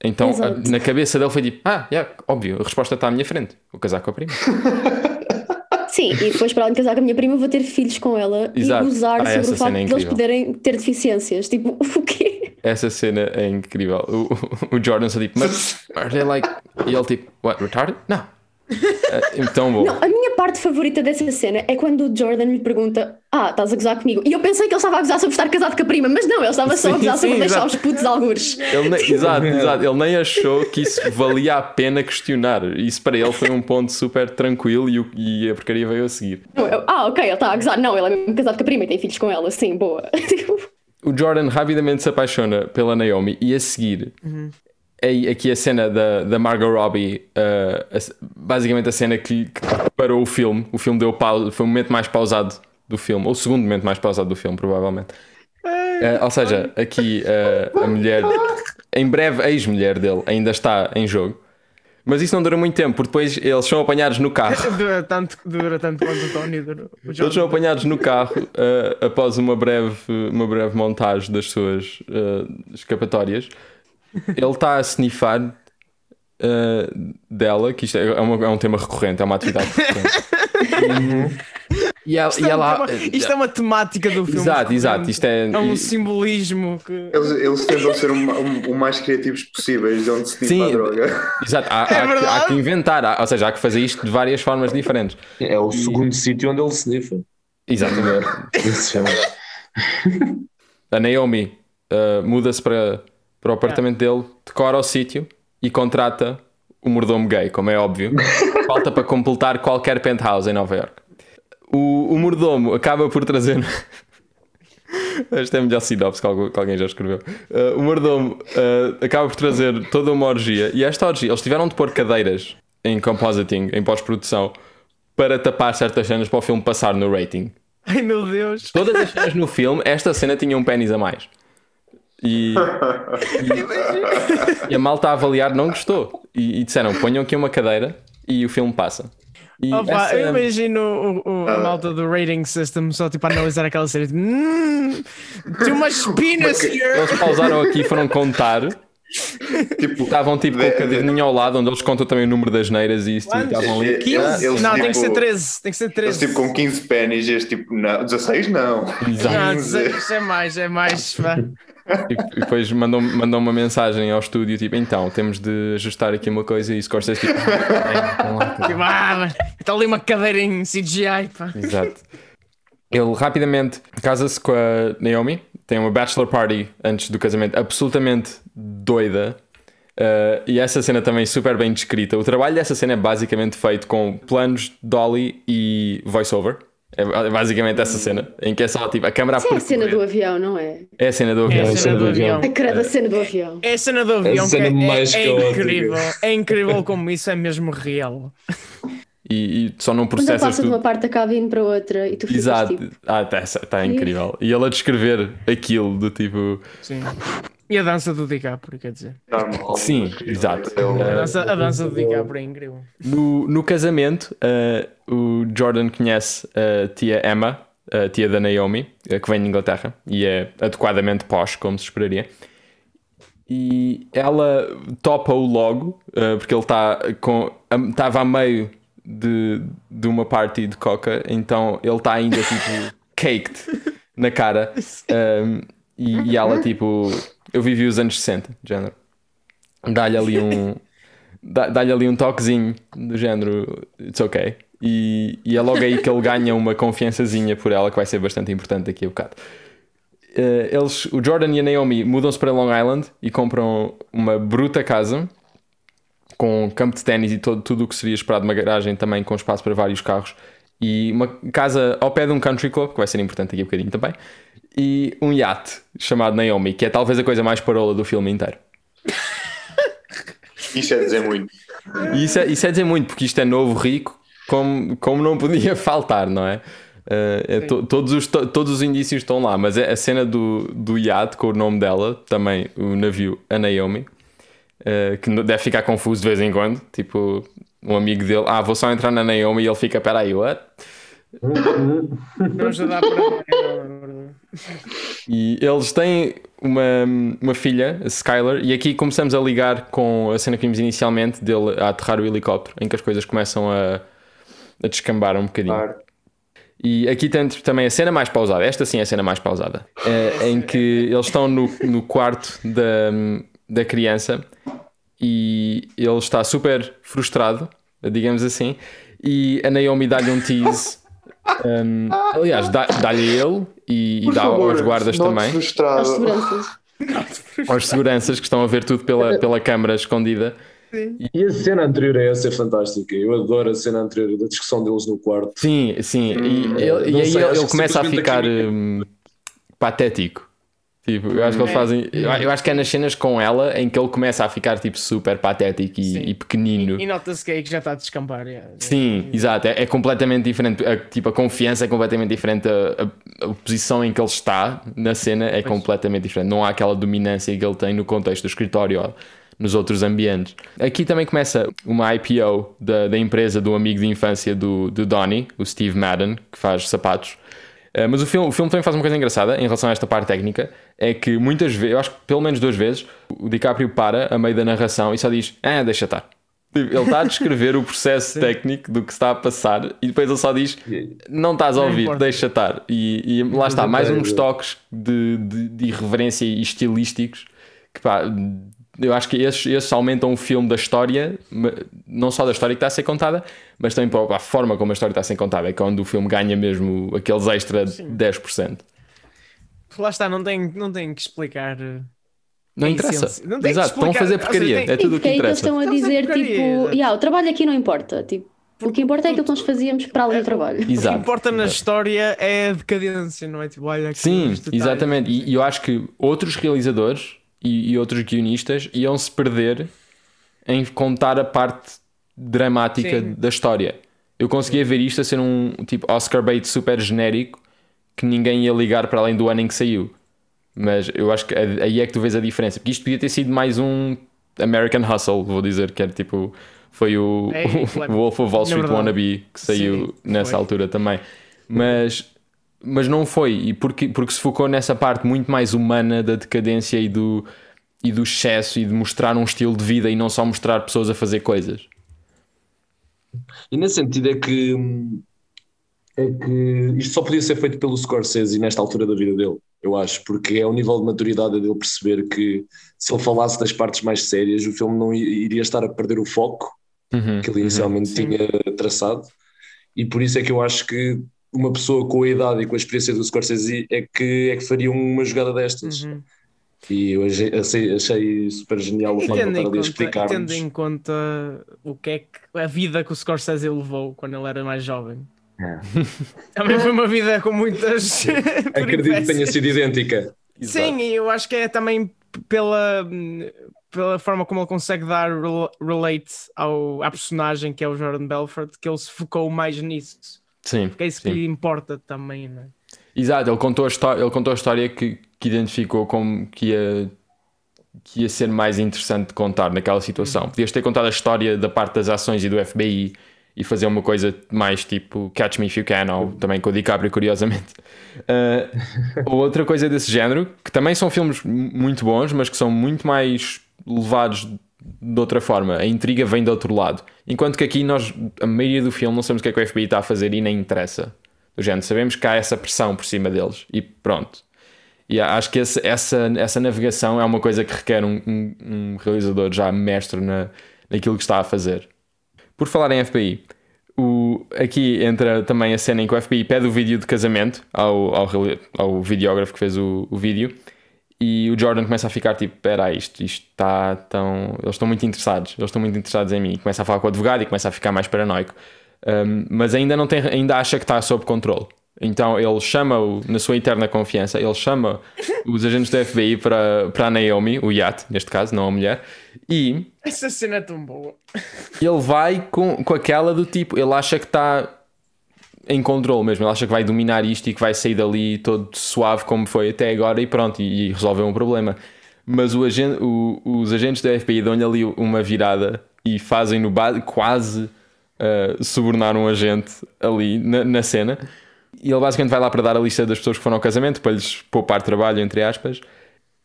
Então, a- na cabeça dele foi tipo: Ah, yeah, óbvio, a resposta está à minha frente. Vou casar com a prima. [laughs] Sim, e depois para além de casar com a minha prima, vou ter filhos com ela Exato. e gozar Ah, sobre o facto é de eles poderem ter deficiências. Tipo, [laughs] o quê? Essa cena é incrível. O, o Jordan só tipo, mas are they like. E ele tipo, what, retarded? Não. Ah, então bom. Não, a minha parte favorita dessa cena é quando o Jordan lhe pergunta: Ah, estás a gozar comigo? E eu pensei que ele estava a gozar sobre estar casado com a prima, mas não, ele estava só a Sim, gozar sobre sim, deixar exato. os putos algures. Ele nem, [laughs] exato, exato. Ele nem achou que isso valia a pena questionar. Isso para ele foi um ponto super tranquilo e, o- e a porcaria veio a seguir. Não, eu, ah, ok, ele está a gozar. Não, ele é mesmo casado com a prima e tem filhos com ela. Sim, boa. [laughs] O Jordan rapidamente se apaixona pela Naomi e a seguir é aqui a cena da, da Margot Robbie, uh, a- basicamente a cena que, que parou o filme. O filme deu pausa, foi o momento mais pausado do filme, ou o segundo momento mais pausado do filme, provavelmente. Uh, ou seja, aqui uh, a mulher, em breve, a ex-mulher dele ainda está em jogo. Mas isso não dura muito tempo, porque depois eles são apanhados no carro. [laughs] Dura tanto, dura tanto quanto o Tony dura. O Eles são apanhados no carro uh, após uma breve, uma breve montagem das suas uh, escapatórias. Ele está a snifar uh, dela, que isto é, é uma- é um tema recorrente, é uma atividade recorrente. e ela, Isto, e é ela- tema- isto é uma temática do filme. Exato, exato. Isto é, É um simbolismo que. Eles, eles tentam ser o, o- o mais criativos possíveis de onde se Sim. tira a droga. exato. Há, [laughs] É há que, há que inventar, há- ou seja, há que fazer isto de várias formas diferentes. É o segundo sítio onde ele sniffa. Exatamente. Isso se chama. A Naomi uh, muda-se para, para o apartamento dele, decora o sítio e contrata o mordomo gay, como é óbvio. [laughs] Falta para completar qualquer penthouse em Nova York. O, o mordomo acaba por trazer. [laughs] Esta é a melhor sinopse que alguém já escreveu. Uh, o mordomo uh, acaba por trazer toda uma orgia. E esta orgia, eles tiveram de pôr cadeiras em compositing, em pós-produção, para tapar certas cenas para o filme passar no rating. Ai meu Deus. Todas as cenas no filme, esta cena tinha um pênis a mais. E, [laughs] e, e a malta a avaliar não gostou. E, e disseram: ponham aqui uma cadeira e o filme passa. E Opa, essa- eu imagino o, o- Ah. a malta do rating system só tipo a analisar aquela série. Tipo, "Hum, tem umas pinas here. Eles pausaram aqui e foram contar. [laughs] Tipo, Estavam tipo com o de- caderninho ao lado, onde eles contam também o número das neiras e isso. Estavam ali. Eles- 15? eles, não, tem que tipo, ser 13. Tem que ser Eles 13. tipo com 15 pennies, este tipo, não, 16 não. Exato. Não, 15. isso é mais, é mais. E, e depois mandou, mandou uma mensagem ao estúdio: tipo, então, temos de ajustar aqui uma coisa. E Scorsese, tipo, "É, então lá, Tipo, ah, mano, está ali uma cadeira em CGI, pá. Exato. Ele rapidamente casa-se com a Naomi, tem uma bachelor party antes do casamento, absolutamente doida. Uh, e essa cena também super bem descrita. O trabalho dessa cena é basicamente feito com planos, dolly e voiceover. É ba- basicamente essa cena, em que é só tipo a câmera a Isso é a cena do avião, não é? É a cena do É avião. a cena do avião. A cara da cena do avião. É a cena do avião que cena é, é, é incrível. É incrível como isso é mesmo real. [laughs] E, e só não Quando processas passa de tudo. uma parte da cabine para outra e tu ficas Exato. tipo. Ah, está tá incrível. E ele a descrever aquilo do tipo. Sim. E a dança do DiCaprio, quer dizer. Sim, exato. A Uh, dança, a dança do DiCaprio é incrível. No, no casamento, eh, o Jordan conhece a tia Emma, a tia da Naomi, eh, que vem de Inglaterra e é adequadamente posh, como se esperaria. E ela topa-o logo, eh, porque ele está com estava a meio de, de uma party de coca, então ele está ainda tipo [laughs] caked na cara. Um, e, e ela tipo, eu vivi os anos 60, de género. Dá-lhe ali um dá- dá-lhe ali um toquezinho do género it's ok e, e é logo aí que ele ganha uma confiançazinha por ela que vai ser bastante importante daqui a bocado Eh, eles, o Jordan e a Naomi mudam-se para Long Island e compram uma bruta casa com campo de ténis e todo, tudo o que seria esperado uma garagem também com espaço para vários carros e uma casa ao pé de um country club que vai ser importante daqui a bocadinho também e um iate chamado Naomi que é talvez a coisa mais parola do filme inteiro [laughs] Isso é dizer muito. Isso é, isso é dizer muito, porque isto é novo, rico, como, como não podia [laughs] faltar, não é? Eh, é to- todos, os, to- todos os indícios estão lá, mas é a cena do, do iate com o nome dela, também o navio, a Naomi, eh, que deve ficar confuso de vez em quando. Tipo, um amigo dele, ah, vou só entrar na Naomi e ele fica, peraí, what? Não já dá para. E eles têm uma, uma filha, a Skylar, e aqui começamos a ligar com a cena que vimos inicialmente dele a aterrar o helicóptero, em que as coisas começam a, a descambar um bocadinho. Claro. E aqui temos também a cena mais pausada, esta sim é a cena mais pausada, eh, em que eles estão no, no quarto da, da criança e ele está super frustrado, digamos assim, e a Naomi dá-lhe um tease. [laughs] um, aliás, dá- dá-lhe ele e, e dá favor, aos guardas também, frustrado. Às seguranças. [laughs] aos seguranças que estão a ver tudo pela, pela câmara escondida. E a cena anterior é essa? É fantástica. Eu adoro a cena anterior da discussão deles no quarto. Sim, sim, e, ele- e aí sei, ele, ele começa a ficar a hum, patético. Tipo, eu acho que eles É. fazem. Eu, eu acho que é nas cenas com ela em que ele começa a ficar tipo super patético e, e pequenino. E, e nota-se que é que já está a descambar. yeah. Sim, exato. É, é completamente diferente. A, tipo, a confiança é completamente diferente. A, a- a posição em que ele está na cena é completamente diferente. Não há aquela dominância que ele tem no contexto do escritório ou nos outros ambientes. Aqui também começa uma IPO da, da empresa do amigo de infância do, do Donnie, o Steve Madden, que faz sapatos. Uh, mas o filme, o filme também faz uma coisa engraçada em relação a esta parte técnica: é que muitas vezes, eu acho que pelo menos duas vezes, o DiCaprio para a meio da narração e só diz: Ah, deixa estar. Tipo, Ele está a descrever o processo [laughs] técnico do que está a passar e depois ele só diz: Não estás a ouvir, deixa estar. E, e lá está, mais até- uns toques de, de, de irreverência e estilísticos que pá, eu acho que esses, esses aumentam o filme da história, não só da história que está a ser contada, mas também para a forma como a história está a ser contada. É quando o filme ganha mesmo aqueles extra 10%. Lá está, não tem, não tem que explicar. uh, Não a interessa. Não Exato, estão a fazer Ou seja, porcaria. tem- É tudo o que que eles interessa. estão a dizer porcaria, tipo, exato. yeah, o trabalho aqui não importa. Tipo, o que importa é aquilo que nós fazíamos para além do trabalho. O que Exato. importa na Exato. história é a decadência, não é? Tipo, olha Sim, exatamente. E, e eu acho que outros realizadores e, e outros guionistas iam se perder em contar a parte dramática Sim. da história. Eu conseguia ver isto a ser um tipo Oscar bait super genérico que ninguém ia ligar para além do ano em que saiu. Mas eu acho que aí é que tu vês a diferença. Porque isto podia ter sido mais um American Hustle, vou dizer, que era tipo. Foi o, É, [laughs] o Wolf of Wall Street. Wannabe que saiu Sim, nessa foi. altura também. Mas, mas não foi. E porque, porque se focou nessa parte muito mais humana da decadência e do, e do excesso e de mostrar um estilo de vida e não só mostrar pessoas a fazer coisas. E nesse sentido é que é que isto só podia ser feito pelo Scorsese nesta altura da vida dele, eu acho, porque é o nível de maturidade dele perceber que se ele falasse das partes mais sérias, o filme não iria estar a perder o foco Uhum, que ele inicialmente Sim. tinha traçado, e por isso é que eu acho que uma pessoa com a idade e com a experiência do Scorsese é que, é que faria uma jogada destas. Uhum. E eu achei, achei- super genial o facto de ele estar ali a explicar tendo em conta o que é que a vida que o Scorsese levou quando ele era mais jovem. [laughs] Também foi uma vida com muitas. Acredito que tenha sido idêntica. Sim, e eu acho que é também pela, pela forma como ele consegue dar rel- relate ao, à personagem que é o Jordan Belfort, que ele se focou mais nisso. Sim, Porque é isso sim. que lhe importa também, não é? Exato, ele contou a história, ele contou a história que, que identificou como que ia, que ia ser mais interessante de contar naquela situação. Podias ter contado a história da parte das ações e do FBI e fazer uma coisa mais tipo Catch Me If You Can, ou também com o DiCaprio, curiosamente. Uh, ou outra coisa desse género, que também são filmes muito bons, mas que são muito mais levados de outra forma. A intriga vem do outro lado. Enquanto que aqui nós, a maioria do filme, não sabemos o que é que o FBI está a fazer e nem interessa. Do género, sabemos que há essa pressão por cima deles e pronto. E acho que esse- essa, essa navegação é uma coisa que requer um, um- um realizador já mestre na, naquilo que está a fazer. Por falar em FBI, o, aqui entra também a cena em que o FBI pede o vídeo de casamento ao, ao, ao videógrafo que fez o, o vídeo e o Jordan começa a ficar tipo: Espera isto, isto está tão. Eles estão muito interessados, eles estão muito interessados em mim. E começa a falar com o advogado e começa a ficar mais paranoico. Um, mas ainda não tem, ainda acha que está sob controle. Então ele chama-o, na sua eterna confiança, ele chama [laughs] os agentes do FBI para, para a Naomi, o Yacht, neste caso, não a mulher, e Essa cena é tão boa. ele vai com, com aquela do tipo, ele acha que está em controle mesmo, ele acha que vai dominar isto e que vai sair dali todo suave como foi até agora e pronto, e, e resolver um problema. Mas o os agentes da FBI dão-lhe ali uma virada e fazem no ba- quase uh, subornar um agente ali na, na cena. E ele basicamente vai lá para dar a lista das pessoas que foram ao casamento para lhes poupar trabalho, entre aspas.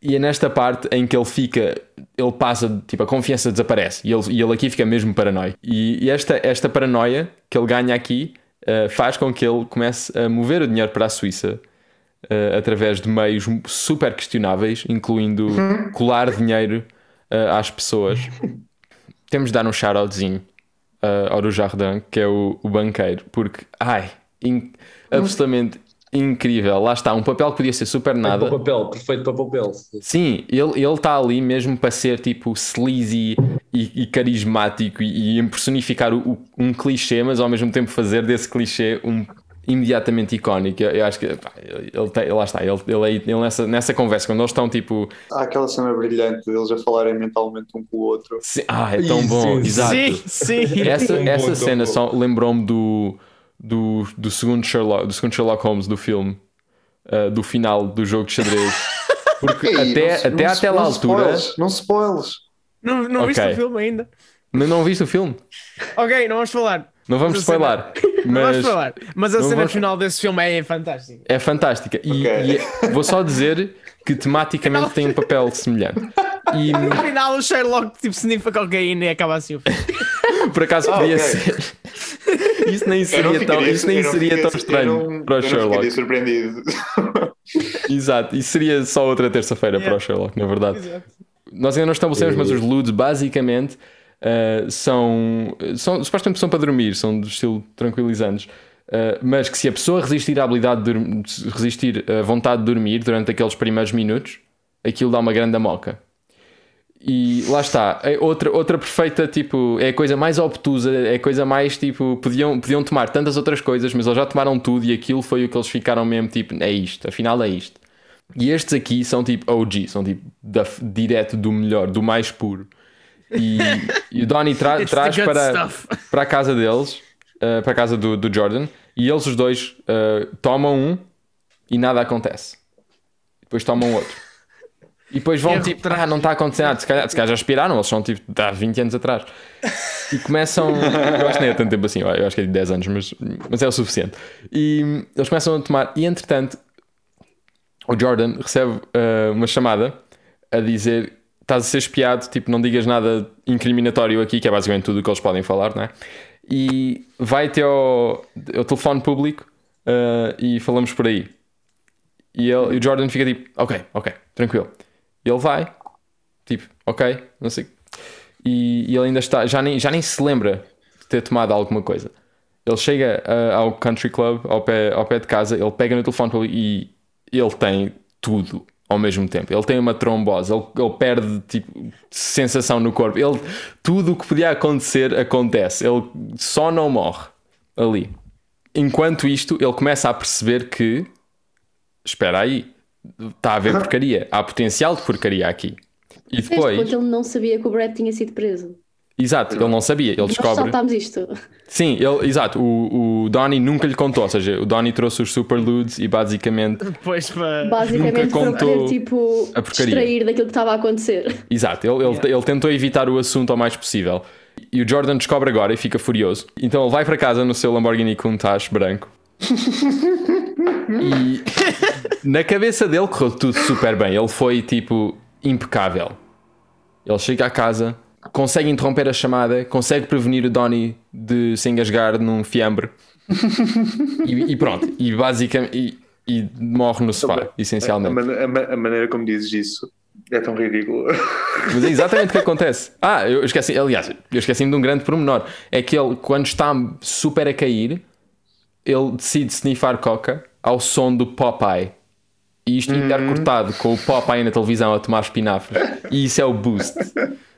E é nesta parte em que ele fica, ele passa, tipo, a confiança desaparece e ele, e ele aqui fica mesmo paranoico. E, e esta, esta paranoia que ele ganha aqui eh, faz com que ele comece a mover o dinheiro para a Suíça eh, através de meios super questionáveis, incluindo colar dinheiro eh, às pessoas. Temos de dar um shout-outzinho ao do Jardim, que é o, o banqueiro, porque, ai, in- absolutamente incrível. Lá está, um papel que podia ser super nada. Para o papel, perfeito para papel. Sim, ele ele está ali mesmo para ser tipo sleazy e, e carismático e, e personificar o- o- um clichê, mas ao mesmo tempo fazer desse clichê um imediatamente icónico. Eu, eu acho que pá, ele, tem, lá está, ele, ele, aí- ele nessa, nessa conversa, quando eles estão tipo, Há aquela cena brilhante deles a falarem mentalmente um com o outro. "Sim, ah, é tão bom, sim, exato. Sim, sim. [laughs] Essa, bom, essa tão cena bom. só lembrou-me do, do, do, segundo Sherlock, do segundo Sherlock Holmes do filme, uh, do final do jogo de xadrez. [laughs] Porque Ei, até, não até não àquela não altura. spoils, não spoils. Não, não viste Ok. o filme ainda? Mas não viste o filme? Ok, não vamos falar. Não vamos Mas spoiler. [laughs] Não vamos Mas falar. Mas a não cena vamos- final desse filme é fantástica. é fantástica. E, Ok. e vou só dizer que tematicamente tem um papel semelhante. E [laughs] No final o Sherlock tipo sniffa cocaína e acaba assim o filme. [laughs] por acaso Ah, podia ok. ser. Isso nem Eu não seria tão, isso nem eu não seria tão estranho eu não- para o eu não Sherlock. ficaria surpreendido. Exato, isso seria só outra terça-feira para o Yeah. Sherlock, na verdade. Exato. Nós ainda não estabelecemos, mas os LUDs basicamente uh, são, são. Supostamente são para dormir, são do estilo tranquilizantes. Uh, mas que se a pessoa resistir à habilidade de dorm- se resistir à vontade de dormir durante aqueles primeiros minutos, aquilo dá uma grande moca. E lá está, é outra, outra perfeita, tipo, é a coisa mais obtusa, é a coisa mais tipo, podiam, podiam tomar tantas outras coisas, mas eles já tomaram tudo e aquilo foi o que eles ficaram mesmo, tipo, é isto, afinal é isto. E estes aqui são tipo OG, são tipo da, direto do melhor, do mais puro. E, [laughs] e o Donnie tra- traz good para, stuff. para a casa deles, uh, para a casa do, do Jordan, e eles os dois uh, tomam um e nada acontece. Depois tomam outro. E depois vão Erro tipo, ah, não está acontecendo nada. Se calhar, se calhar já aspiraram, eles são tipo de há 20 anos atrás. E começam. Eu acho que nem é tanto tempo assim, eu acho que é de 10 anos, mas, mas é o suficiente. E eles começam a tomar, e entretanto, o Jordan recebe uh, uma chamada a dizer: estás a ser espiado, tipo, não digas nada incriminatório aqui, que é basicamente tudo o que eles podem falar, não é? E vai até ao, ao telefone público uh, e falamos por aí. E, ele, e o Jordan fica tipo: ok, ok, tranquilo. Ele vai, tipo, ok, não sei. E, e ele ainda está, já nem, já nem se lembra de ter tomado alguma coisa. Ele chega uh, ao country club, ao pé, ao pé de casa, ele pega no telefone público e ele tem tudo ao mesmo tempo. Ele tem uma trombose, ele, ele perde tipo, sensação no corpo. Ele, tudo o que podia acontecer acontece. Ele só não morre ali. Enquanto isto, ele começa a perceber que espera aí, está a haver porcaria, há potencial de porcaria aqui. E depois, ponto ele não sabia que o Brad tinha sido preso. Exato, ele não sabia, ele Nós descobre. saltámos isto. Sim, ele, exato, o, o Donnie nunca lhe contou, ou seja, o Donnie trouxe os superludes e basicamente, Depois para. Basicamente para contou poder tipo a porcaria. distrair daquilo que estava a acontecer. exato, ele, ele, ele tentou evitar o assunto ao mais possível. E o Jordan descobre agora e fica furioso. Então ele vai para casa no seu Lamborghini Countach branco. e na cabeça dele correu tudo super bem. Ele foi tipo impecável. Ele chega à casa, consegue interromper a chamada, consegue prevenir o Donnie de se engasgar num fiambre. e, e pronto, e basicamente e, e morre no sofá, A, essencialmente. a ma- a maneira como dizes isso é tão ridículo. [laughs] Mas é exatamente o que acontece. Ah, eu esqueci, aliás, eu esqueci-me de um grande pormenor. É que ele, quando está super a cair, ele decide sniffar coca ao som do Popeye. E isto intercortado com o Popeye na televisão a tomar espinafres. E isso é o boost.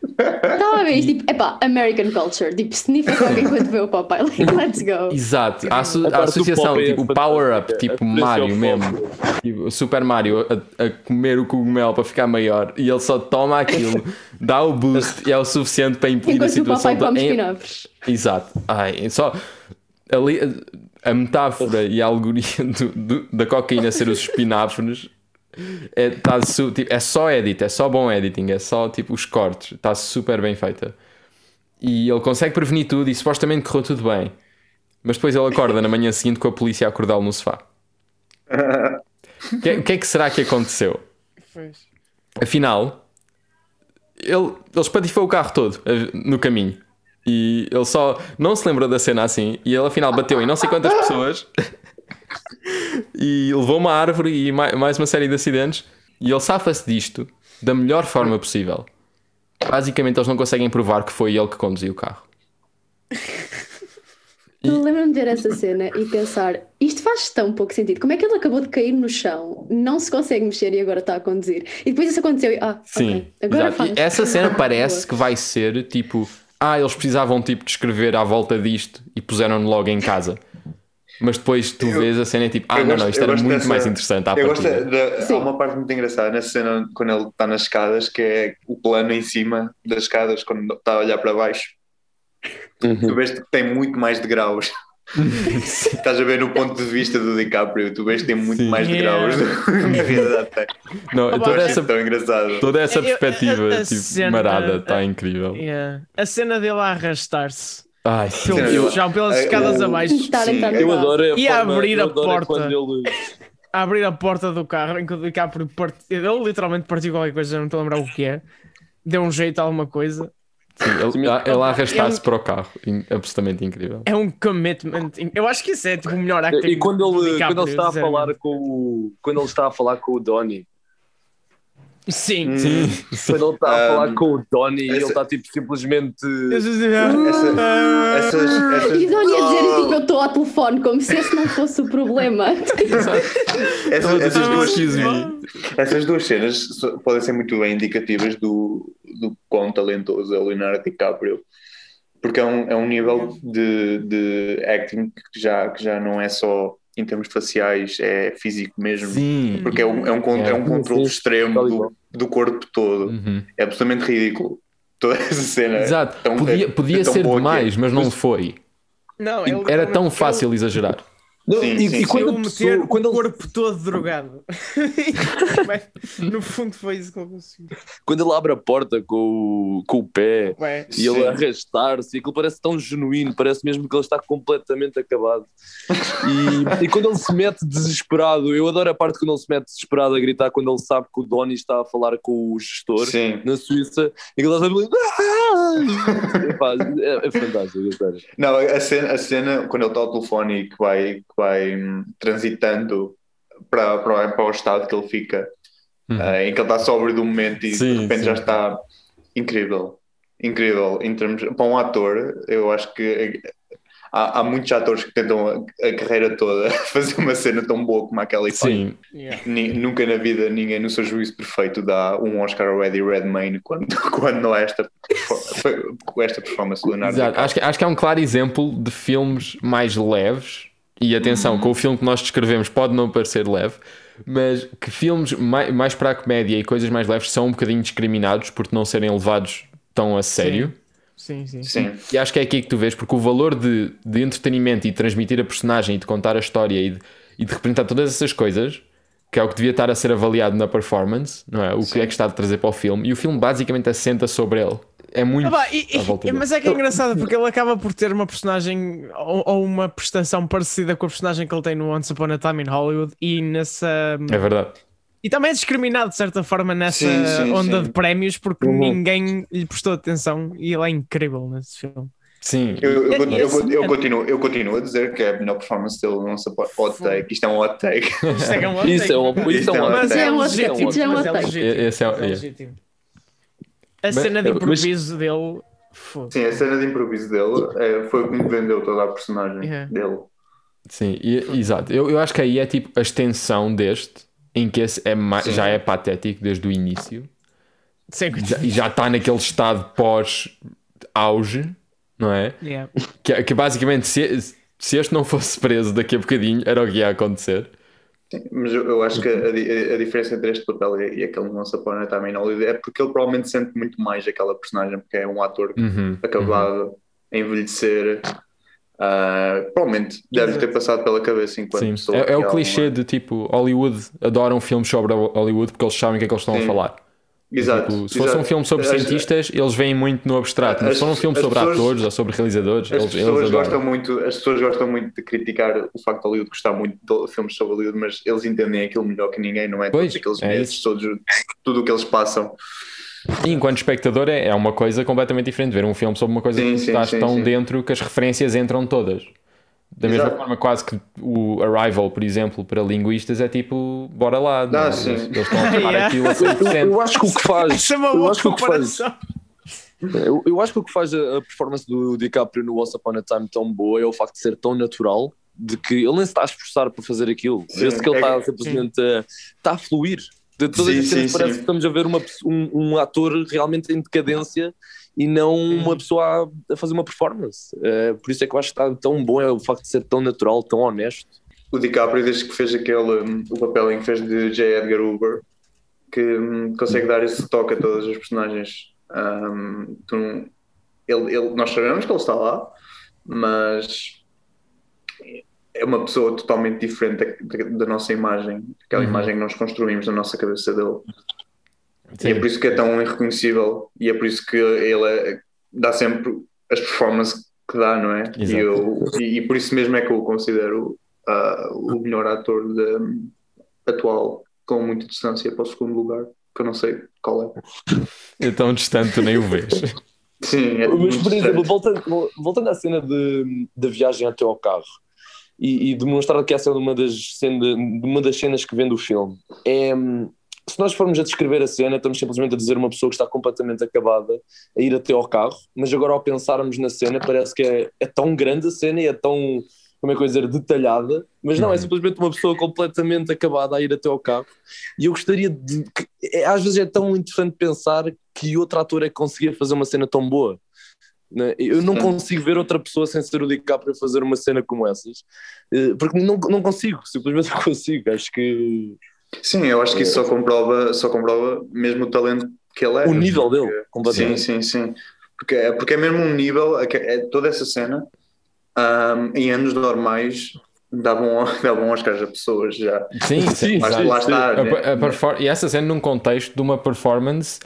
Estava a ver isto, tipo, epá, American culture, tipo, sniffa coca enquanto vê o Popeye, [laughs] like, let's go. Exato. A, asso- a associação, é tipo, o fantástica. power-up, A tipo Mario mesmo. Tipo, o Super Mario a, a comer o cogumelo para ficar maior e ele só toma aquilo, [laughs] dá o boost e é o suficiente para impedir a Enquanto o situação Popeye come em- espinafres. Exato. Ai, só ali, a, a metáfora e a alegoria do- do- da cocaína ser os [laughs] espinafres é, tá tipo, é só edit, é só bom editing, é só tipo os cortes, está super bem feita. E ele consegue prevenir tudo e supostamente correu tudo bem. Mas depois ele acorda na manhã seguinte com a polícia a acordá-lo no sofá. O que, é- que é que será que aconteceu? Pois. Afinal, ele, ele espatifou o carro todo eh, no caminho. E ele só não se lembrou da cena assim. E ele afinal bateu em não sei quantas pessoas. [laughs] e levou uma árvore e mai- mais uma série de acidentes. E ele safa-se disto da melhor forma possível. Basicamente, eles não conseguem provar que foi ele que conduziu o carro. Eu lembro-me de ver essa cena e pensar, isto faz tão pouco sentido. Como é que ele acabou de cair no chão, não se consegue mexer e agora está a conduzir? E depois isso aconteceu e, ah, Sim, ok, agora exato. faz. E essa cena [laughs] parece que vai ser tipo: ah, eles precisavam tipo de escrever à volta disto e puseram-no logo em casa. Mas depois tu Eu- vês a cena e tipo, ah, eu não, gosto- não, isto eu era gosto muito dessa- mais interessante à Eu gosto partida. da, Sim. há uma parte muito engraçada na cena quando ele está nas escadas, que é o plano em cima das escadas, quando está a olhar para baixo. Tu vês que tem muito mais degraus. [laughs] Estás a ver no ponto de vista do DiCaprio, tu vês que tem muito Sim. mais Yeah. degraus do que na realidade tem. Não, Ah, toda essa, tão engraçado. toda essa Eu- eu- perspectiva a- a tipo, cena- marada está incrível. Yeah. A cena dele a arrastar-se Ai, sim. pelo eu- chão, pelas eu- escadas eu- abaixo, Sim, Eu adoro a E a forma, abrir a é porta. ele a abrir a porta do carro, em que o DiCaprio part... ele literalmente partiu qualquer coisa, não estou a lembrar o que é. Deu um jeito a alguma coisa. Sim, ele, ele a arrastar-se é um- para o carro, absolutamente incrível. É um commitment. Eu acho que isso é tipo o melhor acting E quando do ele, quando ele está a falar com o, quando ele está a falar com o Donnie, Sim. Sim, sim. quando ele está a Um, falar com o Donnie e ele essa- está tipo simplesmente Essa- essas, essas, E Doni a dizer Oh, tipo, eu estou ao telefone, como se esse não fosse o problema. [laughs] essas, essas duas, essas duas cenas podem ser muito bem indicativas do, do quão talentoso é o Leonardo DiCaprio. Porque é um, é um nível de, de acting que já, que já não é só em termos faciais, é físico mesmo. Sim. Porque é um, é um, con- é um controle extremo do, do corpo todo. Uhum. É absolutamente ridículo. Toda essa cena. é Exato. tão- Podia, é podia ser é. demais, mas não foi. Não, ele- Era tão ele- fácil exagerar. Sim, e, sim, e quando Ele a meter pessoa, quando o ele, corpo todo drogado. [laughs] Mas, no fundo foi isso que ele conseguiu. quando ele abre a porta com o, com o pé Ué, e ele Sim. arrastar-se, e aquilo parece tão genuíno, parece mesmo que ele está completamente acabado. E, e quando ele se mete desesperado, eu adoro a parte quando ele se mete desesperado a gritar quando ele sabe que o Donnie está a falar com o gestor Sim. na Suíça e que ele está sempre. Epá, é, é fantástico, é. Não, a cena, a cena, quando ele está ao telefone e que vai, que vai hum, transitando para, para, para o estado que ele fica, Uhum. eh, em que ele está sóbrio do momento e Sim, de repente sim. já está incrível. Incrível. Em termos, para um ator, eu acho que eh, há, há muitos atores que tentam a, a carreira toda [laughs] fazer uma cena tão boa como aquela e. Sim. yeah. Nunca na vida ninguém no seu juízo perfeito dá um Oscar ao Eddie Redmayne quando, [laughs] quando não é esta, esta performance do Leonardo Exato. Acho, que, acho que é um claro exemplo de filmes mais leves. E atenção, com o filme que nós descrevemos pode não parecer leve, mas que filmes mais, mais para a comédia e coisas mais leves são um bocadinho discriminados por não serem levados tão a sério. Sim, sim. Sim. E acho que é aqui que tu vês, porque o valor de, de entretenimento e de transmitir a personagem e de contar a história e de, e de representar todas essas coisas, que é o que devia estar a ser avaliado na performance, não é? O que é que está a trazer para o filme, e o filme basicamente assenta sobre ele. É muito Ah, e- e- mas é que é engraçado porque ele acaba por ter uma personagem ou, ou uma prestação parecida com a personagem que ele tem no Once Upon a Time in Hollywood e nessa É verdade. e também é discriminado de certa forma nessa Sim, sim, onda sim. de prémios porque Uhum. ninguém lhe prestou atenção e ele é incrível nesse filme. Sim, Eu, eu, É- eu, eu, eu continuo, eu continuo a dizer que é a melhor performance dele não se pode hot take. Isto é um hot take. Isto é que é um hot é take. um- isso é um hot Mas take. é É um hot legítimo, take, é um Esse é- mas é. legítimo. A Mas- cena de mas- improviso dele foda. Sim, a cena de improviso dele é, foi o que me vendeu toda a personagem Yeah. dele. sim, e- exato. Eu, eu acho que aí é tipo a extensão deste, em que esse é mais- já é patético desde o início e já está naquele estado pós-auge, não é? Yeah. Que, que basicamente, se, se este não fosse preso daqui a bocadinho, era o que ia acontecer. Sim, Mas eu, eu acho que a, di- a diferença entre este papel e, e aquele não se Upon a Time in Hollywood é porque ele provavelmente sente muito mais aquela personagem, porque é um ator Uhum, acabado a envelhecer. Ah, provavelmente deve ter passado pela cabeça enquanto Sim, pessoa. é, é o há clichê uma- de tipo Hollywood adoram filmes sobre Hollywood porque eles sabem o que é que eles estão Sim. a falar. Exato. Tipo, se fosse exato. um filme sobre As- cientistas, eles veem muito no abstrato, mas As- se for um filme sobre pessoas- atores ou sobre realizadores, As eles, eles pessoas, adoram. gostam muito, as pessoas gostam muito de criticar o facto de Hollywood gostar muito de filmes sobre Hollywood, mas eles entendem aquilo melhor que ninguém, não é? Pois, Todos aqueles é meses, todos, tudo o que eles passam. E enquanto espectador é, é uma coisa completamente diferente. Ver um filme sobre uma coisa Sim, que sim, estás sim, tão sim. dentro que as referências entram todas. Da mesma Exato. forma, quase que o Arrival, por exemplo, para linguistas é tipo, bora lá. não é? Ah, sim. Eles, eles estão a [laughs] tomar Yeah. aquilo a Eu, 100%. eu acho que o que faz. É eu acho que o que faz. Eu, eu acho que o que faz a, a performance do DiCaprio no Once Upon a Time tão boa é o facto de ser tão natural de que ele nem se está a esforçar para fazer aquilo. Sim, Parece que ele é está simplesmente a, está a fluir. De todas Sim, as sim, parece sim. que estamos a ver uma, um, um ator realmente em decadência e não uma pessoa a, a fazer uma performance. Eh, por isso é que eu acho que está tão bom é o facto de ser tão natural, tão honesto. O DiCaprio, desde que fez aquele, hum, o papel em que fez de J. Edgar Hoover, que hum, consegue dar esse toque a todas as personagens. Hum, tu ele, ele- nós sabemos que ele está lá, mas é uma pessoa totalmente diferente da, da- da nossa imagem, aquela Uhum. imagem que nós construímos na nossa cabeça dele. E é Sim. por isso que é tão irreconhecível e é por isso que ele é- dá sempre as performances que dá, não é? E, Exato. eu, e, e por isso mesmo é que eu o considero ah, o melhor ator de- atual, com muita distância para o segundo lugar, que eu não sei qual é. É tão distante, nem o vês. [laughs] Sim, é Mas, muito por exemplo, voltando, voltando à cena de, da viagem até ao carro e, e demonstrar que essa é uma das, cena, uma das cenas que vem do filme, é, se nós formos a descrever a cena, estamos simplesmente a dizer uma pessoa que está completamente acabada a ir até ao carro, mas agora ao pensarmos na cena, parece que é, é tão grande a cena e é tão, como é que eu dizer, detalhada, mas não, é simplesmente uma pessoa completamente acabada a ir até ao carro. E eu gostaria de. que- é, às vezes é tão interessante pensar que outro ator é que conseguia fazer uma cena tão boa. né? Eu não consigo ver outra pessoa sem ser o DiCaprio fazer uma cena como essas, Eh, porque não, não consigo, simplesmente [laughs] não consigo. Acho que Sim, eu acho que isso só comprova, só comprova mesmo o talento que ele é. o nível dele, Sim, completamente. sim, sim. Porque é, porque é mesmo um nível, é, é toda essa cena, ahm, em anos normais, davam, [laughs] davam Oscars a pessoas já. Sim, [laughs] sim, Mas exato. lá está. A- né? a e essa cena num contexto de uma performance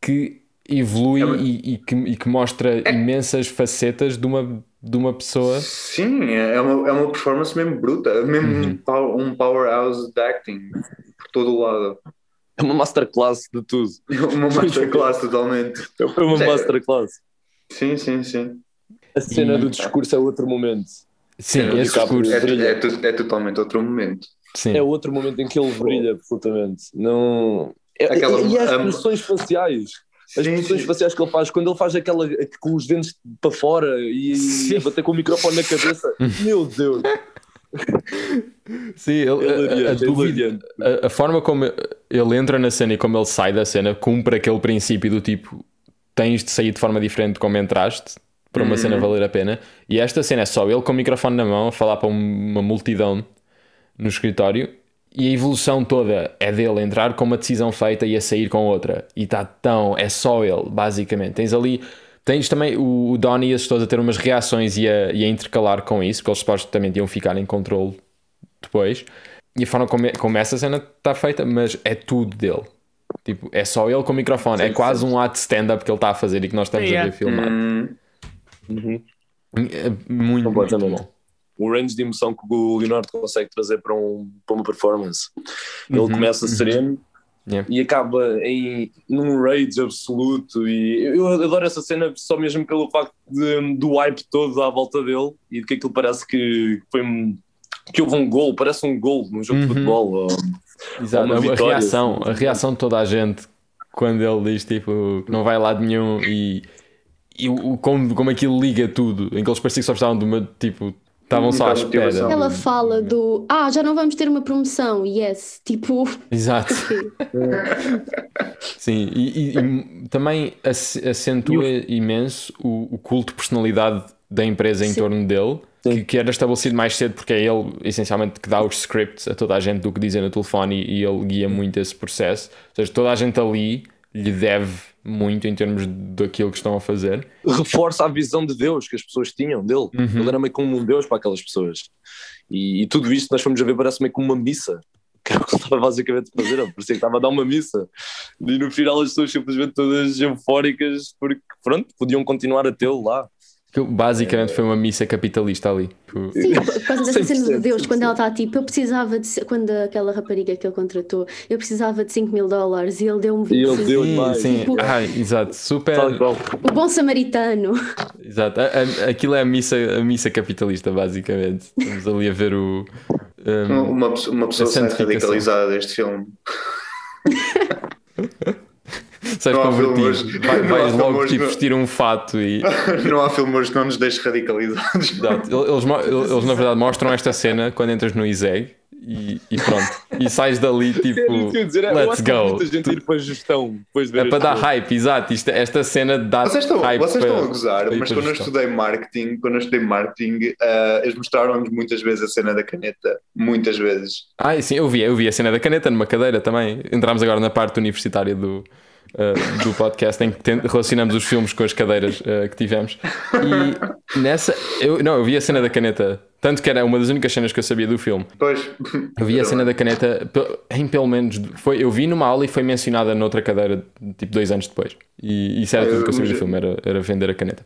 que evolui É e, e que, e que mostra imensas facetas de uma, de uma pessoa. Sim, é uma, é uma performance mesmo bruta, mesmo Uhum. um pow- um powerhouse de acting por todo o lado. É uma masterclass de tudo. [laughs] Uma masterclass totalmente. É uma Sim. masterclass. Sim, sim, sim. A cena E- do discurso é outro momento. Sim, o esse discurso. É, é, é totalmente outro momento. Sim. É outro momento em que ele brilha absolutamente. Não... É, Aquela- e, as a- expressões faciais. As Sim, expressões sim. faciais que ele faz, quando ele faz aquela com os dentes para fora e Sim. bater com o microfone na cabeça, [laughs] meu Deus, Sim, ele, a- a, hilariante, dúvida- a, a forma como ele entra na cena e como ele sai da cena cumpre aquele princípio do tipo tens de sair de forma diferente como entraste para uma Uhum. cena valer a pena. E esta cena é só ele com o microfone na mão a falar para um- uma multidão no escritório e a evolução toda é dele entrar com uma decisão feita e a sair com outra. E está tão. É só ele, basicamente. Tens ali. Tens também o, o Donnie e as pessoas a ter umas reações e a, e a intercalar com isso, porque eles supostamente iam ficar em controle depois. E a forma como, como essa cena está feita, mas é tudo dele. Tipo, é só ele com o microfone. é quase um ato de stand-up que ele está a fazer e que nós estamos Yeah. a ver filmar. Hum, Uhum. É muito, muito bom. O range de emoção que o Leonardo consegue trazer para, um, para uma performance. Ele Uhum, começa uhum. sereno Yeah. e acaba em num rage absoluto. E eu adoro essa cena só mesmo pelo facto de- do hype todo à volta dele e de que aquilo parece que foi que houve um gol, parece um gol num jogo Uhum. de futebol. ou- Exato, uma a, vitória, reação, a reação de toda a gente quando ele diz tipo que não vai a lado nenhum e, e o, o- como, como aquilo liga tudo, em que eles pareciam que só precisavam de uma tipo, estavam só à espera. Ela fala do ah, já não vamos ter uma promoção, yes, tipo, Exato, [laughs] sim, e, e- e também ace- acentua imenso o, o culto de personalidade da empresa em Sim. torno dele. Que, que era estabelecido mais cedo porque é ele essencialmente que dá os scripts a toda a gente do que dizem no telefone e, e ele guia muito esse processo. Ou seja, toda a gente ali lhe deve muito em termos daquilo que estão a fazer. reforça a visão de Deus que as pessoas tinham dele. Uhum. Ele era meio como um Deus para aquelas pessoas. E, e tudo isto nós fomos a ver, parece meio como uma missa. Que era o que ele estava basicamente a fazer. Ele parecia que estava a dar uma missa. E no final as pessoas simplesmente todas eufóricas porque, pronto, podiam continuar a tê-lo lá. Que basicamente foi uma missa capitalista ali. Tipo, Sim, por causa dessa cena de 100%, Deus, quando 100%. ela está tipo, eu precisava de. Quando aquela rapariga que ele contratou, eu precisava de 5 mil dólares e ele deu-me E ele 25. deu Sim, mais. sim. Tipo- Ah, exato. Super. O bom samaritano. Exato. A- a- aquilo é a missa, a missa capitalista, basicamente. Estamos ali a ver o. um, Uma, pessoa- uma pessoa sai santificação. radicalizada deste filme. [laughs] sais não há convertido. filmes- Vai- não vais logo tipo, no- vestir um fato e. [laughs] Não há filmes que não nos deixem radicalizados. Eles, eles, na verdade mostram esta cena quando entras no ISEG e, e pronto. e sais dali tipo, É ia dizer, eu let's go. muita gente ir para a gestão depois de ver É para dar hype, exato. Isto, esta cena dá Vocês estão, hype. vocês para- estão a gozar, mas quando eu estudei marketing, quando eu estudei marketing, ah, eles mostraram-nos muitas vezes a cena da caneta. Muitas vezes. Ah, sim, eu vi, eu vi a cena da caneta numa cadeira também. Entramos agora na parte universitária do, uh, do podcast em que relacionamos os filmes com as cadeiras uh, que tivemos. E nessa. Eu, não, eu vi a cena da caneta, tanto que era uma das únicas cenas que eu sabia do filme. Pois. Eu vi a cena da caneta em pelo menos. Foi, eu vi numa aula e foi mencionada noutra cadeira, tipo dois anos depois. E isso era tudo que eu sabia do filme, era, era vender a caneta.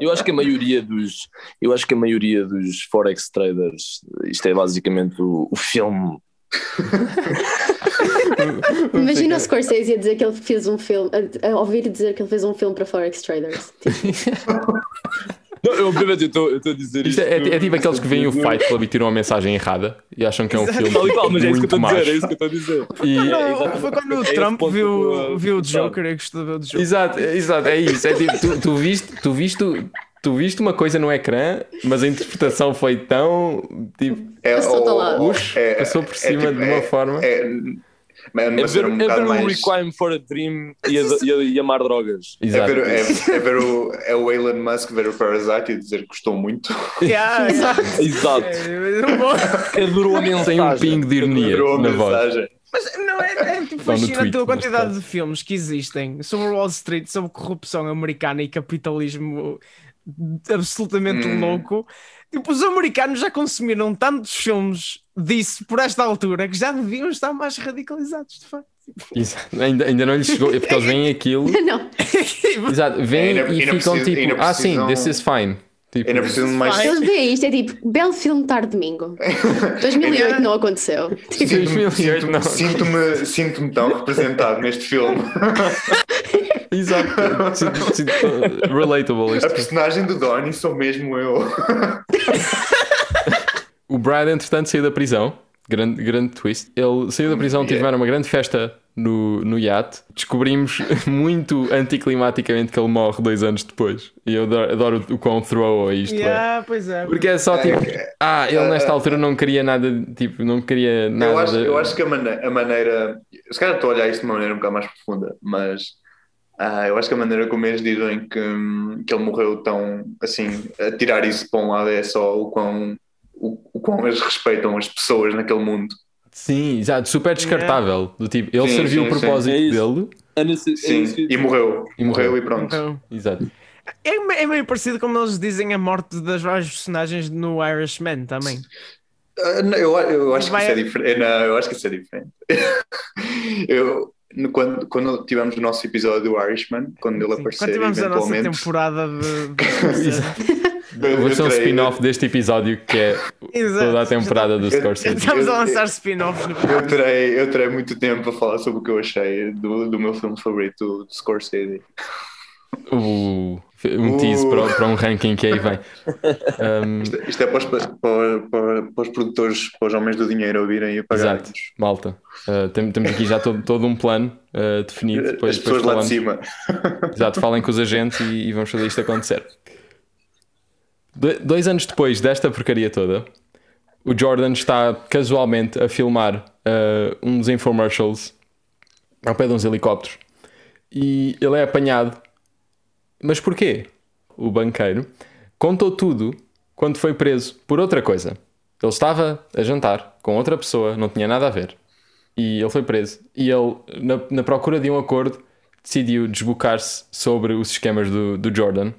Eu acho que a maioria dos, eu acho que a maioria dos forex traders, isto é basicamente o, o filme. [laughs] [laughs] Imagina o Scorsese a dizer que ele fez um filme, a, a ouvir dizer que ele fez um filme para Forex Traders. Tipo, [laughs] Não, eu, obviamente, eu estou a dizer Isto isto. é, é, é tipo aqueles que veem o Fight Club e tiram a mensagem errada e acham que é um Exato. filme Tal e mas é isso que eu muito estou a dizer, macho. é isso que eu estou a dizer. E- Não, foi quando o É Trump viu, viu o Joker e gostou de ver o Joker. Exato, exato, é isso. É tipo, tu, tu viste, tu viste, tu viste uma coisa no ecrã, mas a interpretação foi tão tipo, É, Passou-te ao ou- lado. ou- é- passou por é cima tipo- de uma é- forma. É, é, É ver, um é ver bocado o mais. Requiem for a Dream e, a, e, a, e amar drogas. É Exato. ver, é, é ver o, é o Elon Musk ver o Parasite e dizer que gostou muito. [laughs] Yeah, yeah. Exato. É, é. Adorou [laughs] a mensagem. Sem um pingo de ironia Adorou a na voz. mensagem. Mas não é, é tipo fascinante tweet, a quantidade de filmes que existem sobre Wall Street, sobre corrupção americana e capitalismo absolutamente Hum. louco. Tipo, os americanos já consumiram tantos filmes disso por esta altura que já deviam estar mais radicalizados, de facto. [laughs] Exato. Ainda, ainda não lhes chegou, é porque eles veem aquilo, [laughs] não. [laughs] exato, veem e ainda ficam precisam- tipo, ah sim, this is fine. Tipo, Ainda precisam de mais. Eles veem isto, é tipo, belo filme tarde domingo. 2008 não aconteceu. Tipo, 2008 não. Sinto-me sinto tão representado neste filme. Exato. [laughs] Sinto- sinto- Relatable A isto. personagem do Donnie sou mesmo eu. O Brad, entretanto, saiu da prisão. Grande, grande twist. Ele saiu da prisão, tiveram uma grande festa no, no iate. Descobrimos [laughs] muito anticlimaticamente que ele morre dois anos depois. E eu adoro, adoro o quão throw isto é. Yeah, pois é. Porque é só tipo, ah, ele nesta altura não queria nada, tipo, não queria nada. Eu acho, de- eu acho que a maneira, a maneira. Se calhar estou a olhar isto de uma maneira um bocado mais profunda, mas ah, eu acho que a maneira como eles dizem que, que ele morreu tão assim, a tirar isso para um lado é só o quão, o, o quão eles respeitam as pessoas naquele mundo. Sim, exato, super descartável. Do tipo, ele Sim, serviu sim, o propósito sim. É isso. dele. É nesse- é Sim, isso que- e morreu. E morreu. morreu. e pronto. Então, Exato. é, me- é meio parecido como eles dizem a morte das várias personagens no Irishman também. Ah, não, eu, eu acho que Vai- isso é diferente. Não, eu acho que isso é diferente. [laughs] eu, quando, quando tivemos o nosso episódio do Irishman, quando ele Sim, aparecer Quando tivemos a nossa eventualmente. temporada de. [laughs] eu ser um spin-off deste episódio que é Exato. toda a temporada do Scorsese. Estamos a lançar spin-offs no Eu terei, eu terei muito tempo a falar sobre o que eu achei do, do meu filme favorito, do Scorsese. Uh, um tease Uh. para, para um ranking que aí vem. Um, [laughs] Isto, isto é para os, para, para, os produtores, para os homens do dinheiro ouvirem e pagarem. exato, malta. Uh, tem- temos aqui já todo, todo um plano uh, definido. Depois, As pessoas depois lá de cima. Exato, falem com os agentes e, e vamos fazer isto acontecer. Do- dois anos depois desta porcaria toda, o Jordan está casualmente a filmar uh, uns infomercials ao pé de uns helicópteros e ele é apanhado. Mas porquê? O banqueiro contou tudo quando foi preso por outra coisa. Ele estava a jantar com outra pessoa, não tinha nada a ver. E ele foi preso. E ele, na, na procura de um acordo, decidiu desbocar-se sobre os esquemas do, do Jordan.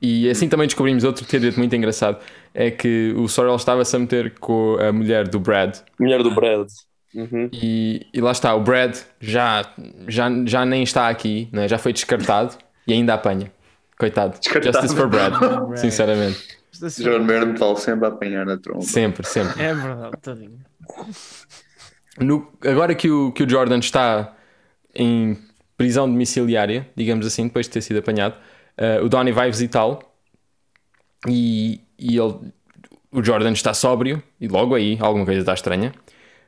E assim também descobrimos outro tidbit muito engraçado: é que o Sorrell estava-se a meter com a mulher do Brad. Mulher do Brad. Uhum. E, e lá está, o Brad já, já, já nem está aqui, não é? já foi descartado e ainda apanha. Coitado. Descartado. Justice for Brad, [laughs] sinceramente. John Bernthal sempre a apanhar na tromba. Sempre, sempre. É verdade, tadinho. No- agora que o, que o Jordan está em prisão domiciliária, digamos assim, depois de ter sido apanhado, eh, o Donnie vai visitá-lo e, e ele, o Jordan está sóbrio e logo aí alguma coisa está estranha.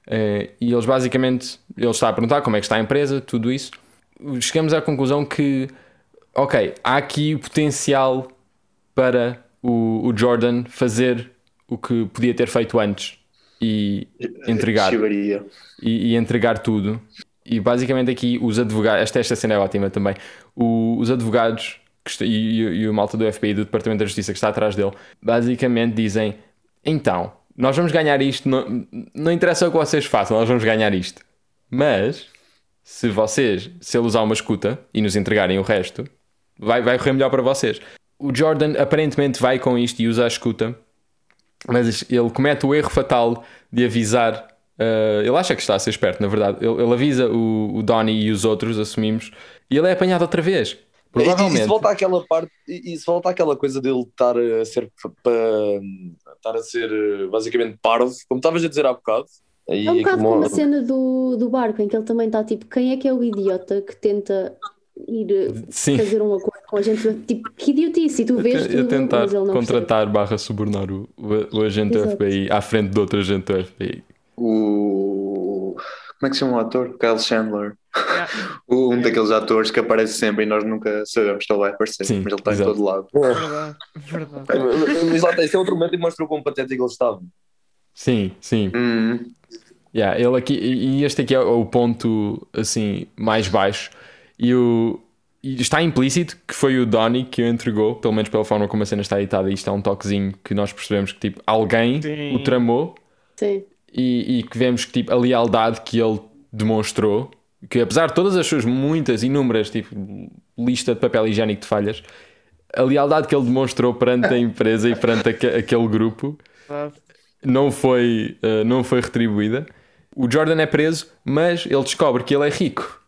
Eh, e eles basicamente, ele está a perguntar como é que está a empresa, tudo isso. Chegamos à conclusão que, ok, há aqui o potencial para o, o Jordan fazer o que podia ter feito antes e entregar e, e entregar tudo. E basicamente aqui os advogados, esta, esta cena é ótima também. O- os advogados que e, e- e o malta do FBI do Departamento da Justiça que está atrás dele, basicamente dizem: então, nós vamos ganhar isto, não, não interessa o que vocês façam, nós vamos ganhar isto. Mas se vocês, se ele usar uma escuta e nos entregarem o resto, vai, vai correr melhor para vocês. O Jordan aparentemente vai com isto e usa a escuta, mas ele comete o erro fatal de avisar. uh, ele acha que está a ser esperto, na verdade. Ele, ele avisa o, o Donnie e os outros, assumimos, e ele é apanhado outra vez. E, e Provavelmente. se volta àquela parte, e, e se volta àquela coisa dele estar a ser pa- estar a ser eh, basicamente parvo, como estavas a dizer há bocado. Aí É um bocado como- como a cena do, do barco, em que ele também está tipo, quem é que é o idiota que tenta ir eh, Sim. fazer um acordo com a gente? Tipo, que idiotice, e tu vês a tudo, tentar mas ele não percebe. contratar barra subornar o, o, o agente do Exato. FBI à frente de outro agente do FBI. O. Como é que se chama o ator? Kyle Chandler. Yeah. [laughs] O- um daqueles atores que aparece sempre e nós nunca sabemos se ele vai aparecer, Sim, mas ele está em exato. todo lado. Verdade, verdade. Mas lá está, isso é outro momento e mostrou quão patético ele estava. Sim, sim. Hum, Yeah, ele aqui, e e este aqui é o ponto assim mais baixo. E, o, e está implícito que foi o Donnie que o entregou, pelo menos pela forma como a cena está editada. Isto é um toquezinho que nós percebemos que tipo, alguém Sim. o tramou Sim. e, e que vemos que tipo, a lealdade que ele demonstrou, que apesar de todas as suas muitas, inúmeras, tipo, lista de papel higiênico de falhas, a lealdade que ele demonstrou perante a [laughs] empresa e perante aque- aquele grupo não foi, uh, não foi retribuída. O Jordan é preso, mas ele descobre que ele é rico.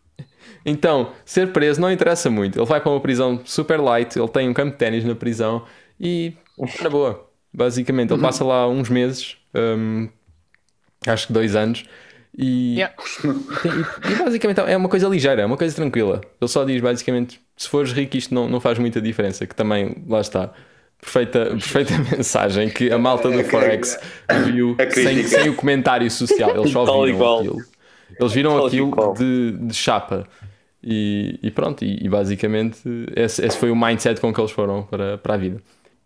Então, ser preso não interessa muito. Ele vai para uma prisão super light, ele tem um campo de ténis na prisão e na boa. Basicamente, ele passa lá uns meses, um, acho que dois anos, e, Yeah. [laughs] e e- basicamente é uma coisa ligeira, é uma coisa tranquila. Ele só diz basicamente: se fores rico, isto não, não faz muita diferença. Que também, lá está. Perfeita, [laughs] perfeita mensagem que a malta do Forex viu sem, sem o comentário social. Eles só [laughs] viram aquilo. Eles viram aquilo de, de chapa. E, e pronto, e, e basicamente esse, esse foi o mindset com que eles foram para, para a vida.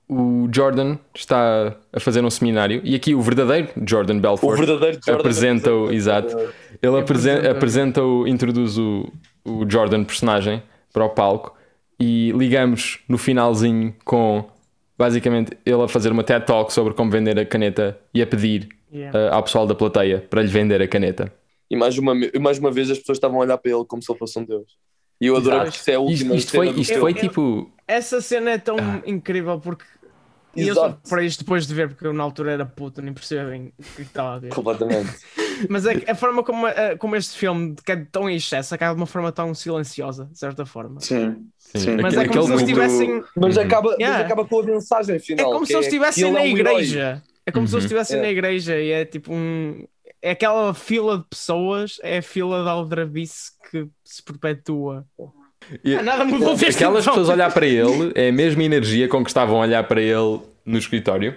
O Jordan está a fazer um seminário e aqui o verdadeiro Jordan O Belfort verdadeiro Jordan apresenta-o, apresenta- exato. Ele apresenta, apresenta- apresenta-o, introduz o, o Jordan personagem para o palco e ligamos no finalzinho com basicamente ele a fazer uma TED Talk sobre como vender a caneta e a pedir Yeah. uh, ao pessoal da plateia para lhe vender a caneta. E mais uma, e mais uma vez as pessoas estavam a olhar para ele como se ele fosse um deus. E eu adorei Exato. que isso é a Isto, última isto cena foi, isto foi tipo. Essa cena é tão incrível porque. E eu só para isto depois de ver, porque eu na altura era puto, nem percebia bem o que estava a ver. Completamente. [laughs] Mas a, a forma como, a- como este filme que é tão em excesso acaba de uma forma tão silenciosa, de certa forma. sim. Sim. Mas aquele- é como se eles grupo- estivessem. Mas, Uhum. acaba, mas Yeah. acaba com a mensagem É final. como que se eles estivessem ele na é um herói. igreja. É como se eles Uhum. estivessem É. na igreja e é tipo um. É aquela fila de pessoas, é a fila de aldrabice que se perpetua. E- Ah, nada mudou desde Aquelas então. pessoas a olhar para ele é a mesma energia com que estavam a olhar para ele no escritório.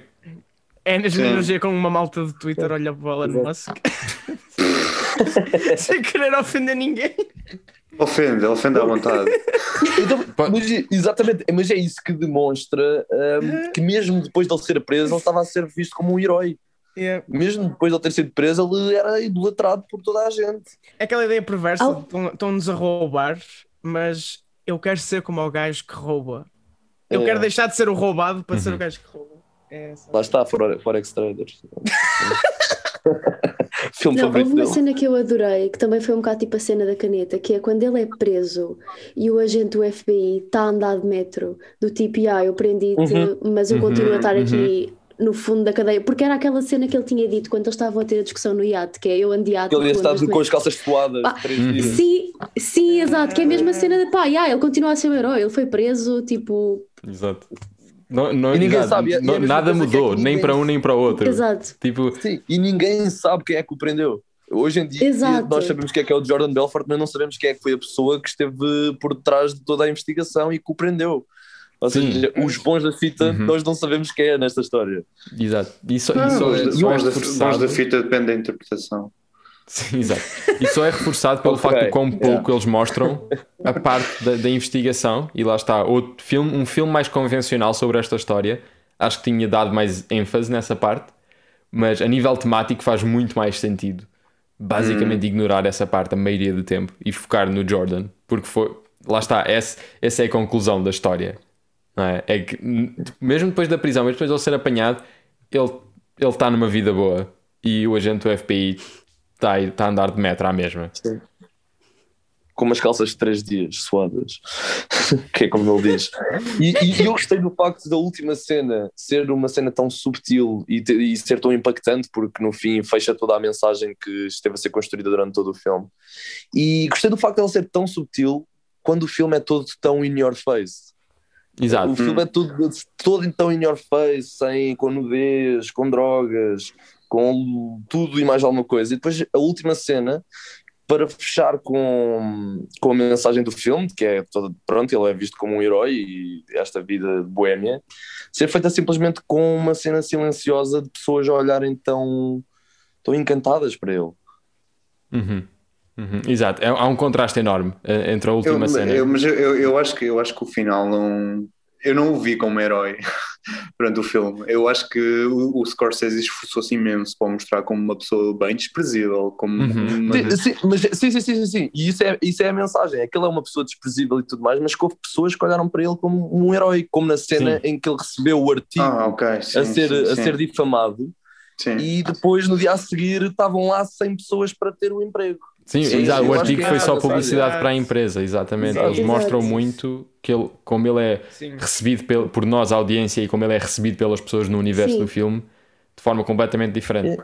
É na Sim. energia com uma malta de Twitter olha para o Elon Musk. [laughs] Sem querer ofender ninguém. Ofende, ofende à vontade. Então, mas, exatamente, mas é isso que demonstra hum, que mesmo depois de ele ser preso, ele estava a ser visto como um herói. Yeah. Mesmo depois de ele ter sido preso, ele era idolatrado por toda a gente. É aquela ideia perversa Au. de estão- estão-nos a roubar, mas eu quero ser como o gajo que rouba. Eu É. quero deixar de ser o roubado para ser Uhum. o gajo que rouba. É. Lá está, Fore- Forex Traders. [laughs] Filme Não, houve uma dele. cena que eu adorei, que também foi um bocado tipo a cena da caneta, que é quando ele é preso e o agente do FBI está a andar de metro, do tipo, ah, eu prendi-te, Uhum. mas eu continuo a estar uhum. aqui no fundo da cadeia, porque era aquela cena que ele tinha dito quando eles estavam a ter a discussão no iate, que é eu ando de iate. Ele ia estar com as calças suadas, Ah, três dias. Sim, sim, exato, que é a mesma cena de pá, yeah, ele continua a ser um herói, ele foi preso, tipo, Exato. Não, não, E ninguém exato, sabe, e não- mesma nada é mudou, que nem para um nem para o outro. exato. Tipo, Sim, e ninguém sabe quem é que o prendeu. Hoje em dia Exato. nós sabemos quem é que é o Jordan Belfort, mas não sabemos quem é que foi a pessoa que esteve por trás de toda a investigação e que o prendeu. Ou Sim. seja, os bons da fita, Uhum. nós não sabemos quem é nesta história. exato. E só, e Não, só, os, só é bons da, bons reforçado. da fita depende da interpretação. Sim, exato. E só é reforçado pelo [laughs] Ok, facto de quão yeah. pouco eles mostram a parte da, da investigação. E lá está, outro filme, um filme mais convencional sobre esta história. Acho que tinha dado mais ênfase nessa parte. mas a nível temático faz muito mais sentido basicamente ignorar essa parte a maioria do tempo e focar no Jordan, porque foi, lá está, esse, essa é a conclusão da história. É? é que mesmo depois da prisão, mesmo depois de ele ser apanhado, ele ele está numa vida boa e o agente do FBI está tá a andar de metro à mesma. com umas calças de três dias suadas, [laughs] que é como ele diz. E, e eu gostei do facto da última cena ser uma cena tão subtil e, e ser tão impactante, porque no fim fecha toda a mensagem que esteve a ser construída durante todo o filme. E gostei do facto de ele ser tão subtil quando o filme é todo tão in your face. Exato. O filme é tudo, todo então in your face, sem, com nudez, com drogas, com tudo e mais alguma coisa. E depois a última cena, para fechar com, com a mensagem do filme, que é toda, pronto, ele é visto como um herói e esta vida boémia, ser feita simplesmente com uma cena silenciosa de pessoas a olharem tão, tão encantadas para ele. Uhum. Uhum. Exato. É- há um contraste enorme eh, entre a Eu, última cena. eu- mas eu, eu, eu acho que, eu acho que o final não. Eu não o vi como herói [laughs] durante o filme. Eu acho que o, o Scorsese esforçou-se imenso para o mostrar como uma pessoa bem desprezível. Como Uhum. uma- Sim, sim, mas, sim, sim, sim, sim. E isso é, isso é a mensagem. É que ele é uma pessoa desprezível e tudo mais, mas que houve pessoas que olharam para ele como um herói, como na cena Sim. em que ele recebeu o artigo Ah, ok. Sim, a, ser, sim, a ser difamado Sim. e depois no dia a seguir estavam lá 100 pessoas para ter o emprego. Sim, Sim, exato. sim, o eu acho artigo que foi é só a publicidade para a empresa, exatamente. Exato. Eles mostram muito que ele, como ele é Sim. recebido pel- por nós, a audiência, e como ele é recebido pelas pessoas no universo Sim. do filme, de forma completamente diferente.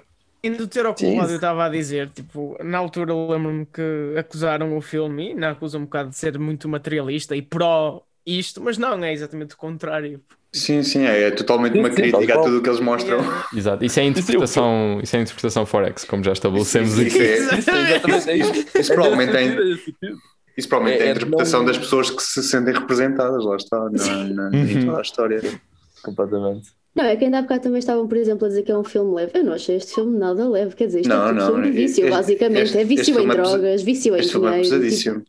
Indo ter ao que o Cláudio estava a dizer, tipo, na altura eu lembro-me que acusaram o filme e ainda acusam um bocado de ser muito materialista e pró isto, mas não, é exatamente o contrário. Sim, sim, é, é totalmente uma sim, crítica a tudo o que eles mostram. [laughs] Exato. Isso é a interpretação, isso é a interpretação Forex, como já estabelecemos Isso, aqui. Isso exatamente isso. isso provavelmente é, é isso provavelmente é É- a é interpretação não- das pessoas que se sentem representadas, lá está, na, na, Uhum. em toda a história. Completamente. Não, é que ainda há bocado também estavam, por exemplo, a dizer que é um filme leve. Eu não achei este filme nada leve. Quer dizer, isto Não, é tipo não, sobre vício, este- basicamente. este- é vício em é drogas, vício em Este filme é dinheiro. tipo, pesadíssimo.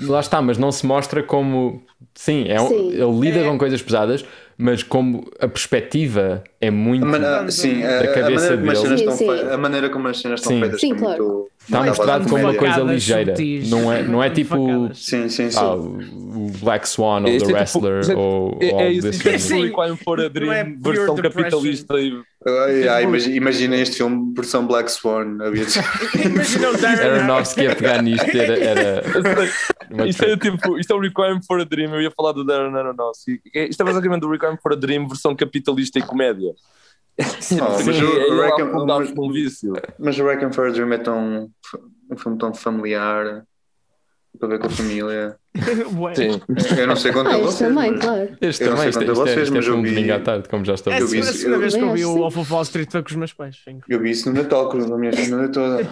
Lá está, mas não se mostra como. Sim, é um- Sim. ele lida É. com coisas pesadas, mas como a perspectiva é muito. A mana- Tanto sim, a, da a cabeça maneira como as dele. cenas Sim, estão sim. fe- a maneira como as cenas estão feitas Sim, é claro. muito. Está muito à mostrado como uma coisa Facadas ligeira. sutis. Não é, não é tipo. Sim, sim, sim. ah, o Black Swan ou É, The é tipo- Wrestler é- ou, É, ou é é a Não é Dream, pure versão depression. capitalista e Ai, ai, imagi- imagina este filme versão Black Swan. Imagina o Darren Aronofsky a pegar nisto era. era Isto é tipo, isto é o Requiem for a Dream, eu ia falar do Darren Aronofsky. Isto é basicamente o Requiem for a Dream versão capitalista e comédia. Oh, mas Sim, o- é Requiem- mas- num vício. Mas o Reckon for a Dream é tão. um filme tão familiar. Para ver com a família. [laughs] Bué. Sim. Eu não sei quanto Ah, é este vocês. também, mas- claro. Este Eu não também, quanto a isto é, vocês, isto é mas de vi- domingo à tarde, como já É está. a segunda, isso- eu- vez que eu vi eu o acho Wolf of Wall Street foi com os meus pais. sim. Eu vi isso no Natal com a minha família toda.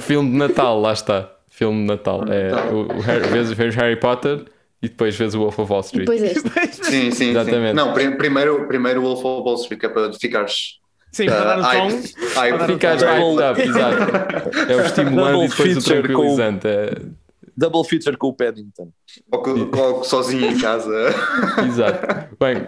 Filme de Natal, lá está. Filme de Natal. É, Natal. o, o Harry, vês, vês Harry Potter e depois vês o Wolf of Wall Street. Depois este. [laughs] Sim, sim. Exatamente. Sim. Não, pri- primeiro, primeiro o Wolf of Wall Street, que é para ficares. Sim, para dar o ah, tom. Para Ficares Hyped. up, exato. É o estimulante e depois o com- tranquilizante. É, Double feature com o Paddington. Ou, co- ou sozinho em casa. [laughs] exato. Bem,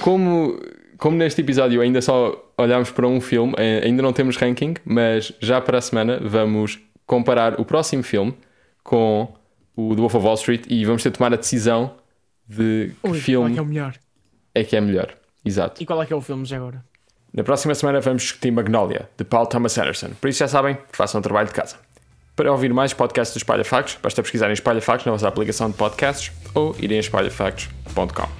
como, como neste episódio ainda só olhámos para um filme, eh, ainda não temos ranking, mas já para a semana vamos comparar o próximo filme com o do Wolf of Wall Street e vamos ter de tomar a decisão de que Ui, qual é filme que é o melhor? é que é melhor. Exato. E qual é que é o filme já agora? Na próxima semana vamos discutir Magnolia, de Paul Thomas Anderson. Por isso já sabem, façam o trabalho de casa. Para ouvir mais podcasts do Espalha Factos, basta pesquisar em Espalha Factos na vossa aplicação de podcasts ou irem a espalhafactos.com.